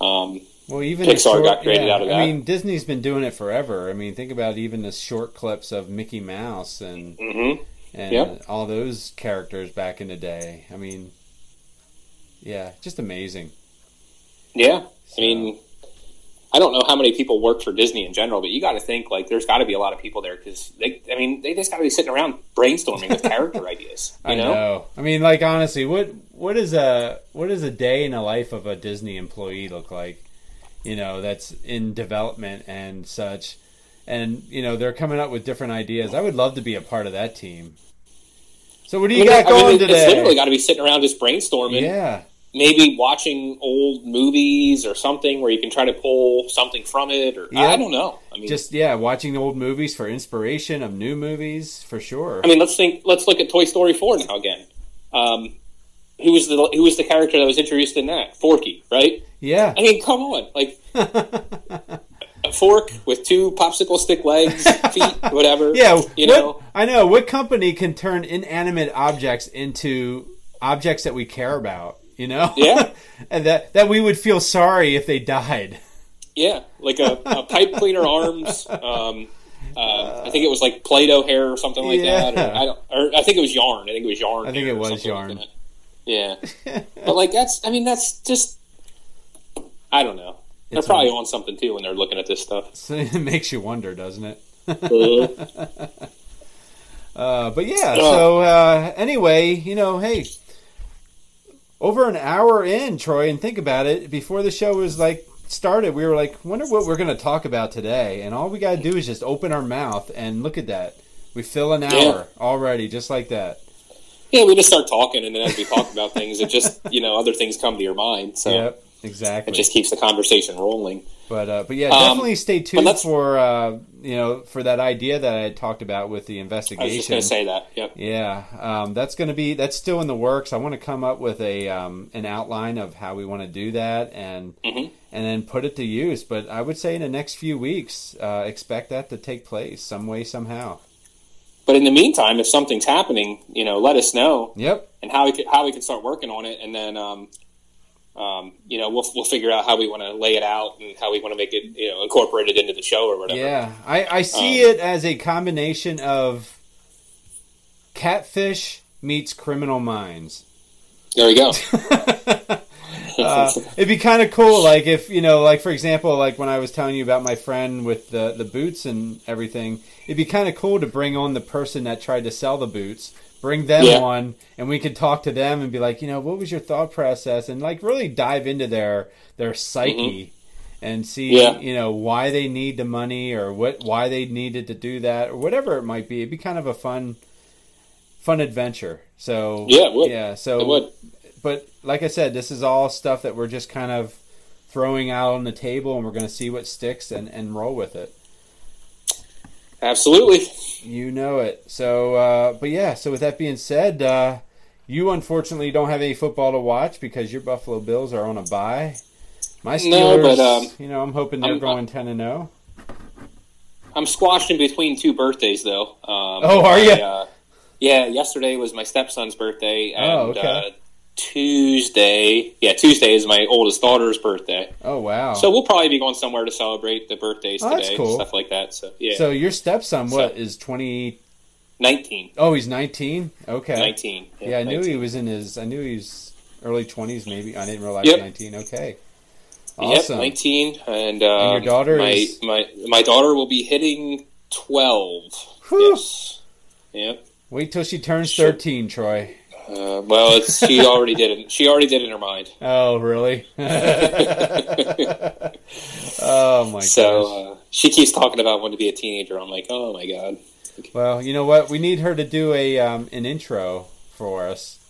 [SPEAKER 4] Um,
[SPEAKER 3] well, even
[SPEAKER 4] Pixar
[SPEAKER 3] short,
[SPEAKER 4] got created
[SPEAKER 3] yeah,
[SPEAKER 4] out of that.
[SPEAKER 3] I mean, Disney's been doing it forever. I mean, think about even the short clips of Mickey Mouse and
[SPEAKER 4] mhm.
[SPEAKER 3] and
[SPEAKER 4] Yep.
[SPEAKER 3] all those characters back in the day. I mean, yeah, just amazing.
[SPEAKER 4] Yeah,
[SPEAKER 3] So-
[SPEAKER 4] I mean, I don't know how many people work for Disney in general, but you got to think like there's got to be a lot of people there because they, I mean, they just got to be sitting around brainstorming with [laughs] character ideas. You
[SPEAKER 3] I
[SPEAKER 4] know?
[SPEAKER 3] know. I mean, like honestly, what what is a what does a day in the life of a Disney employee look like? You know, that's in development and such, and you know they're coming up with different ideas. I would love to be a part of that team. So what do
[SPEAKER 4] I
[SPEAKER 3] you
[SPEAKER 4] mean,
[SPEAKER 3] got
[SPEAKER 4] I mean,
[SPEAKER 3] going today?
[SPEAKER 4] It's literally got to be sitting around just brainstorming,
[SPEAKER 3] yeah,
[SPEAKER 4] maybe watching old movies or something where you can try to pull something from it, or I,
[SPEAKER 3] Yeah.
[SPEAKER 4] I don't know. I mean,
[SPEAKER 3] just yeah, watching old movies for inspiration of new movies for sure.
[SPEAKER 4] I mean, let's think. Let's look at Toy Story four now again. Um, who was the who was the character that was introduced in that? Forky, right?
[SPEAKER 3] yeah,
[SPEAKER 4] I mean, come on, like [laughs] a fork with two popsicle stick legs, feet, [laughs] whatever.
[SPEAKER 3] yeah.
[SPEAKER 4] you
[SPEAKER 3] what-
[SPEAKER 4] know.
[SPEAKER 3] I know what company can turn inanimate objects into objects that we care about. You know,
[SPEAKER 4] Yeah. [laughs]
[SPEAKER 3] and that that we would feel sorry if they died.
[SPEAKER 4] Yeah, like a, a pipe cleaner arms. Um, uh, I think it was like Play-Doh hair or something like that.
[SPEAKER 3] Yeah.
[SPEAKER 4] Or I, don't, or I think it was yarn. I think it was yarn.
[SPEAKER 3] I think it was
[SPEAKER 4] something like
[SPEAKER 3] yarn.
[SPEAKER 4] yeah, [laughs] but like that's. I mean, that's just. I don't know. They're
[SPEAKER 3] It's
[SPEAKER 4] probably on something too when they're looking at this stuff. [laughs]
[SPEAKER 3] So it makes you wonder, doesn't it?
[SPEAKER 4] Uh,
[SPEAKER 3] Uh, but yeah.
[SPEAKER 4] Oh.
[SPEAKER 3] So uh, anyway, you know, hey, over an hour in, Troy, and think about it. Before the show was like started, we were like, wonder what we're going to talk about today, and all we got to do is just open our mouth and look at that. We fill an hour
[SPEAKER 4] Yeah.
[SPEAKER 3] already, just like that.
[SPEAKER 4] yeah, we just start talking, and then as we talk about things, it just you know other things come to your mind. So
[SPEAKER 3] Yep, exactly.
[SPEAKER 4] it just keeps the conversation rolling.
[SPEAKER 3] But uh, but yeah,
[SPEAKER 4] Um,
[SPEAKER 3] definitely stay tuned for uh, you know for that idea that I had talked about with the investigation.
[SPEAKER 4] I was just going to say that. Yep.
[SPEAKER 3] Yeah, um, that's going to be that's still in the works. I want to come up with a um, an outline of how we want to do that and
[SPEAKER 4] Mhm.
[SPEAKER 3] and then put it to use. But I would say in the next few weeks, uh, expect that to take place some way somehow.
[SPEAKER 4] But in the meantime, if something's happening, you know, let us know.
[SPEAKER 3] Yep.
[SPEAKER 4] and how we could how we can start working on it, and then um, you know we'll we'll figure out how we want to lay it out and how we want to make it you know incorporated into the show or whatever.
[SPEAKER 3] Yeah, I, I see
[SPEAKER 4] Um,
[SPEAKER 3] it as a combination of catfish meets criminal minds.
[SPEAKER 4] There we go. [laughs]
[SPEAKER 3] uh, it'd be kind of cool, like if you know, like for example, like when I was telling you about my friend with the the boots and everything. It'd be kind of cool to bring on the person that tried to sell the boots, bring them
[SPEAKER 4] Yeah.
[SPEAKER 3] on, and we could talk to them and be like, you know, what was your thought process, and like really dive into their their psyche. And see,
[SPEAKER 4] Mm-hmm. Yeah.
[SPEAKER 3] you know, why they need the money or what, why they needed to do that or whatever it might be. It'd be kind of a fun, fun adventure. So
[SPEAKER 4] Yeah, it would.
[SPEAKER 3] yeah. So but like I said, this is all stuff that we're just kind of throwing out on the table, and we're going to see what sticks and, and roll with it.
[SPEAKER 4] Absolutely.
[SPEAKER 3] You know it. So, uh, but yeah. So with that being said, uh, you unfortunately don't have any football to watch because your Buffalo Bills are on a bye. My Steelers,
[SPEAKER 4] No, but, um,
[SPEAKER 3] you know, I'm hoping they're
[SPEAKER 4] I'm-
[SPEAKER 3] going ten and oh. zero.
[SPEAKER 4] I'm squashed in between two birthdays, though. Um,
[SPEAKER 3] Oh, are
[SPEAKER 4] I,
[SPEAKER 3] ya?
[SPEAKER 4] Uh, yeah, yesterday was my stepson's birthday, and
[SPEAKER 3] Oh, okay.
[SPEAKER 4] uh, Tuesday, yeah, Tuesday is my oldest daughter's birthday.
[SPEAKER 3] Oh wow.
[SPEAKER 4] So we'll probably be going somewhere to celebrate the birthdays
[SPEAKER 3] Oh, that's
[SPEAKER 4] today,
[SPEAKER 3] cool.
[SPEAKER 4] stuff like that. So yeah,
[SPEAKER 3] So your stepson, what
[SPEAKER 4] So-
[SPEAKER 3] is twenty?
[SPEAKER 4] 19,
[SPEAKER 3] Oh, he's nineteen. Okay.
[SPEAKER 4] 19.
[SPEAKER 3] Yeah, I knew he was in his. I knew he was early twenties, maybe. I didn't realize
[SPEAKER 4] Yep.
[SPEAKER 3] nineteen. Okay.
[SPEAKER 4] Yep,
[SPEAKER 3] Awesome.
[SPEAKER 4] 19, and, um,
[SPEAKER 3] your daughter
[SPEAKER 4] my,
[SPEAKER 3] is-
[SPEAKER 4] my my daughter will be hitting 12.
[SPEAKER 3] Whew.
[SPEAKER 4] Yes. Yep.
[SPEAKER 3] Wait till she turns
[SPEAKER 4] Sure.
[SPEAKER 3] thirteen, Troy.
[SPEAKER 4] Uh, well, it's, she already did it. She already did it in her mind. [laughs]
[SPEAKER 3] Oh, really? [laughs] oh my.
[SPEAKER 4] So uh, she keeps talking about wanting to be a teenager. I'm like, oh my god.
[SPEAKER 3] Well, you know what? We need her to do a um, an intro for us.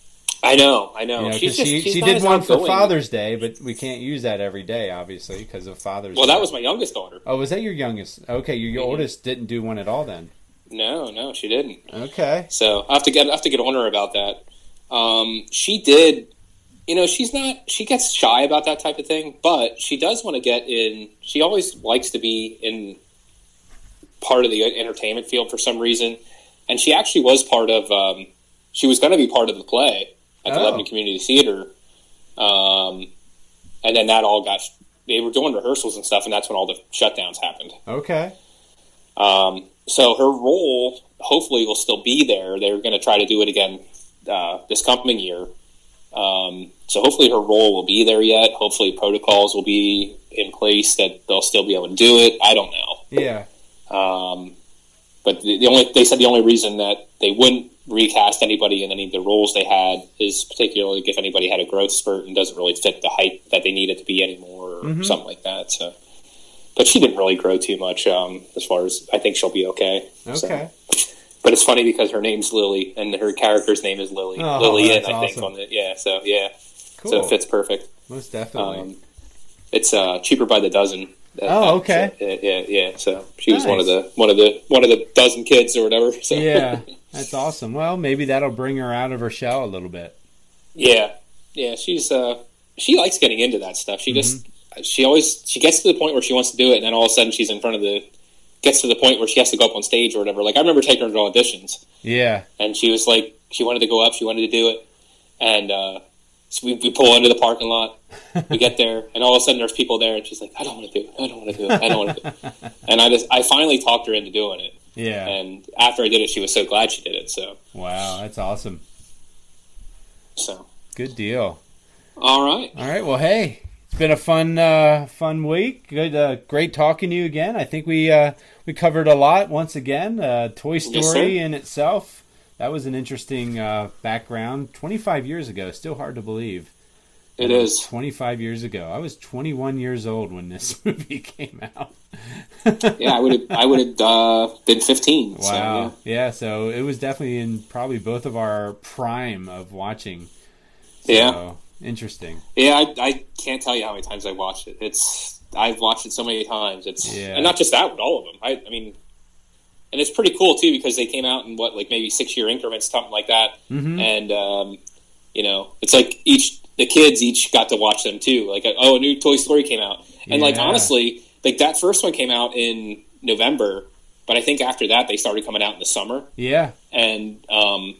[SPEAKER 4] I know, I know.
[SPEAKER 3] You know,
[SPEAKER 4] just,
[SPEAKER 3] she she did one for. Father's Day, but we can't use that every day, obviously, because of Father's.
[SPEAKER 4] Well,
[SPEAKER 3] Day.
[SPEAKER 4] that was my youngest daughter.
[SPEAKER 3] Oh, was that your youngest? Okay, your, your
[SPEAKER 4] Mhm.
[SPEAKER 3] oldest didn't do one at all then.
[SPEAKER 4] No, no, she didn't.
[SPEAKER 3] Okay.
[SPEAKER 4] So I have to get I have to get on her about that. Um, she did. You know, she's not. She gets shy about that type of thing, but she does want to get in. She always likes to be in part of the entertainment field for some reason, and she actually was part of. Um, she was going to be part of the play at the
[SPEAKER 3] Oh.
[SPEAKER 4] Lebanon Community Theater, um, and then that all got. They were doing rehearsals and stuff, and that's when all the shutdowns happened.
[SPEAKER 3] Okay.
[SPEAKER 4] Um, so her role hopefully will still be there. They're going to try to do it again uh, this coming year. Um, so hopefully her role will be there yet. Hopefully protocols will be in place that they'll still be able to do it. I don't know.
[SPEAKER 3] Yeah.
[SPEAKER 4] Um, but the, the only they said the only reason that they wouldn't recast anybody in any of the roles they had is particularly if anybody had a growth spurt and doesn't really fit the height that they needed to be anymore or
[SPEAKER 3] Mhm.
[SPEAKER 4] something like that. So, but she didn't really grow too much um, as far as I think she'll be okay. So-
[SPEAKER 3] Okay.
[SPEAKER 4] But it's funny because her name's Lily and her character's name is Lily.
[SPEAKER 3] Oh,
[SPEAKER 4] Lillian, I think on the yeah. So yeah,
[SPEAKER 3] Cool.
[SPEAKER 4] so it fits perfect.
[SPEAKER 3] Most definitely.
[SPEAKER 4] Um, it's uh, cheaper by the dozen.
[SPEAKER 3] Oh, okay.
[SPEAKER 4] Yeah, yeah, yeah. So she was one of the one of the one of the dozen kids or whatever. So.
[SPEAKER 3] yeah, [laughs] that's awesome. Well, maybe that'll bring her out of her shell a little bit.
[SPEAKER 4] yeah, yeah. She's uh, she likes getting into that stuff. She just
[SPEAKER 3] Mm-hmm.
[SPEAKER 4] she always she gets to the point where she wants to do it, and then all of a sudden she's in front of the gets to the point where she has to go up on stage or whatever. Like I remember taking her to auditions,
[SPEAKER 3] Yeah.
[SPEAKER 4] and she was like she wanted to go up, she wanted to do it, and uh, so we, we pull into the parking lot. We get there, and all of a sudden there's people there, and she's like, "I don't want to do it. I don't want to do it. I don't want to do it." [laughs] And I just I finally talked her into doing it,
[SPEAKER 3] Yeah.
[SPEAKER 4] and after I did it, she was so glad she did it. So
[SPEAKER 3] Wow, that's awesome.
[SPEAKER 4] so
[SPEAKER 3] Good deal.
[SPEAKER 4] all right,
[SPEAKER 3] All right. Well, hey, it's been a fun, uh, fun week. Good, uh, great talking to you again. I think we uh, we covered a lot once again. Uh, Toy Story
[SPEAKER 4] Yes,
[SPEAKER 3] in itself. That was an interesting uh, background. Twenty five years ago. Still hard to believe.
[SPEAKER 4] it is.
[SPEAKER 3] 25 years ago. I was 21 years old when this [laughs] movie came out.
[SPEAKER 4] Yeah, I would have I would have uh, been 15. So,
[SPEAKER 3] Wow.
[SPEAKER 4] yeah.
[SPEAKER 3] yeah. so it was definitely in probably both of our prime of watching. So,
[SPEAKER 4] Yeah.
[SPEAKER 3] Interesting.
[SPEAKER 4] Yeah, I, I can't tell you how many times I watched it. It's I've watched it so many times. It's
[SPEAKER 3] Yeah.
[SPEAKER 4] and not just that, but all of them. I, I mean, and it's pretty cool too because they came out in what like maybe six year increments, something like that.
[SPEAKER 3] hmm
[SPEAKER 4] And um, you know, it's like each the kids each got to watch them too. Like oh, a new Toy Story came out, and like honestly, like that first one came out in November, but I think after that they started coming out in the summer,
[SPEAKER 3] Yeah.
[SPEAKER 4] and um,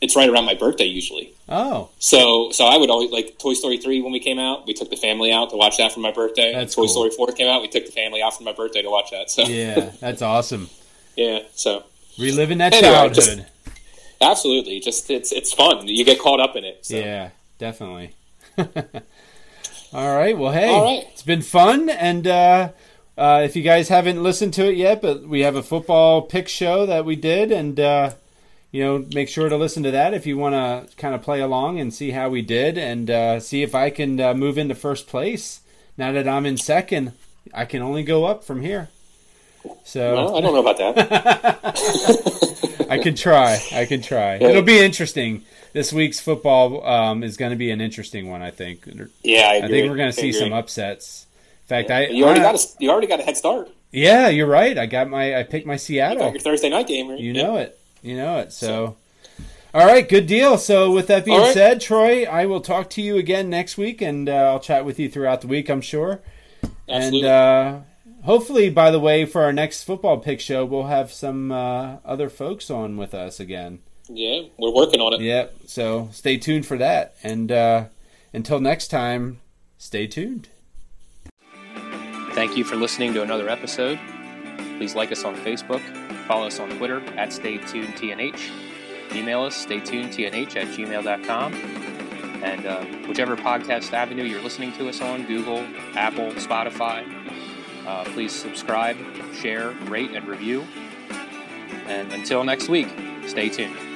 [SPEAKER 4] it's right around my birthday usually.
[SPEAKER 3] Oh,
[SPEAKER 4] So, so I would always like Toy Story three when we came out. We took the family out to watch that for my birthday.
[SPEAKER 3] That's
[SPEAKER 4] Toy
[SPEAKER 3] cool.
[SPEAKER 4] Story four came out. We took the family out for my birthday to watch that. So,
[SPEAKER 3] yeah. That's awesome. [laughs]
[SPEAKER 4] yeah. So,
[SPEAKER 3] Reliving that
[SPEAKER 4] Anyway,
[SPEAKER 3] childhood.
[SPEAKER 4] absolutely, just it's it's fun. You get caught up in it. So.
[SPEAKER 3] Yeah, definitely. [laughs] All right. Well, hey,
[SPEAKER 4] right.
[SPEAKER 3] it's been fun, and uh, uh, if you guys haven't listened to it yet, but we have a football pick show that we did, and uh, you know, make sure to listen to that if you want to kind of play along and see how we did, and uh, see if I can uh, move into first place. Now that I'm in second, I can only go up from here. So
[SPEAKER 4] Well, I don't know about that. [laughs]
[SPEAKER 3] I can try. I can try. It'll be interesting. This week's football um, is going to be an interesting one. I think.
[SPEAKER 4] yeah, I,
[SPEAKER 3] I think we're going to see some upsets. In fact, I
[SPEAKER 4] You already
[SPEAKER 3] I-
[SPEAKER 4] got a you already got a head start.
[SPEAKER 3] Yeah, you're right. I got my I picked my
[SPEAKER 5] You
[SPEAKER 3] Seattle.
[SPEAKER 5] got your Thursday night game, right?
[SPEAKER 3] You
[SPEAKER 5] Yeah.
[SPEAKER 3] know it. You know it. So, all right, good deal. So, with that being
[SPEAKER 5] All right.
[SPEAKER 3] said, Troy, I will talk to you again next week, and uh, I'll chat with you throughout the week. I'm sure.
[SPEAKER 5] Absolutely.
[SPEAKER 3] And uh, hopefully, by the way, for our next football pick show, we'll have some uh, other folks on with us again.
[SPEAKER 5] yeah, we're working on it.
[SPEAKER 3] Yep. So stay tuned for that. And uh, until next time, stay tuned.
[SPEAKER 4] Thank you for listening to another episode. Please like us on Facebook, follow us on Twitter at StayTunedTNH, email us staytunedtnh at gmail.com, and uh, whichever podcast avenue you're listening to us on Google, Apple, Spotify uh, please subscribe, share, rate, and review. And until next week, stay tuned.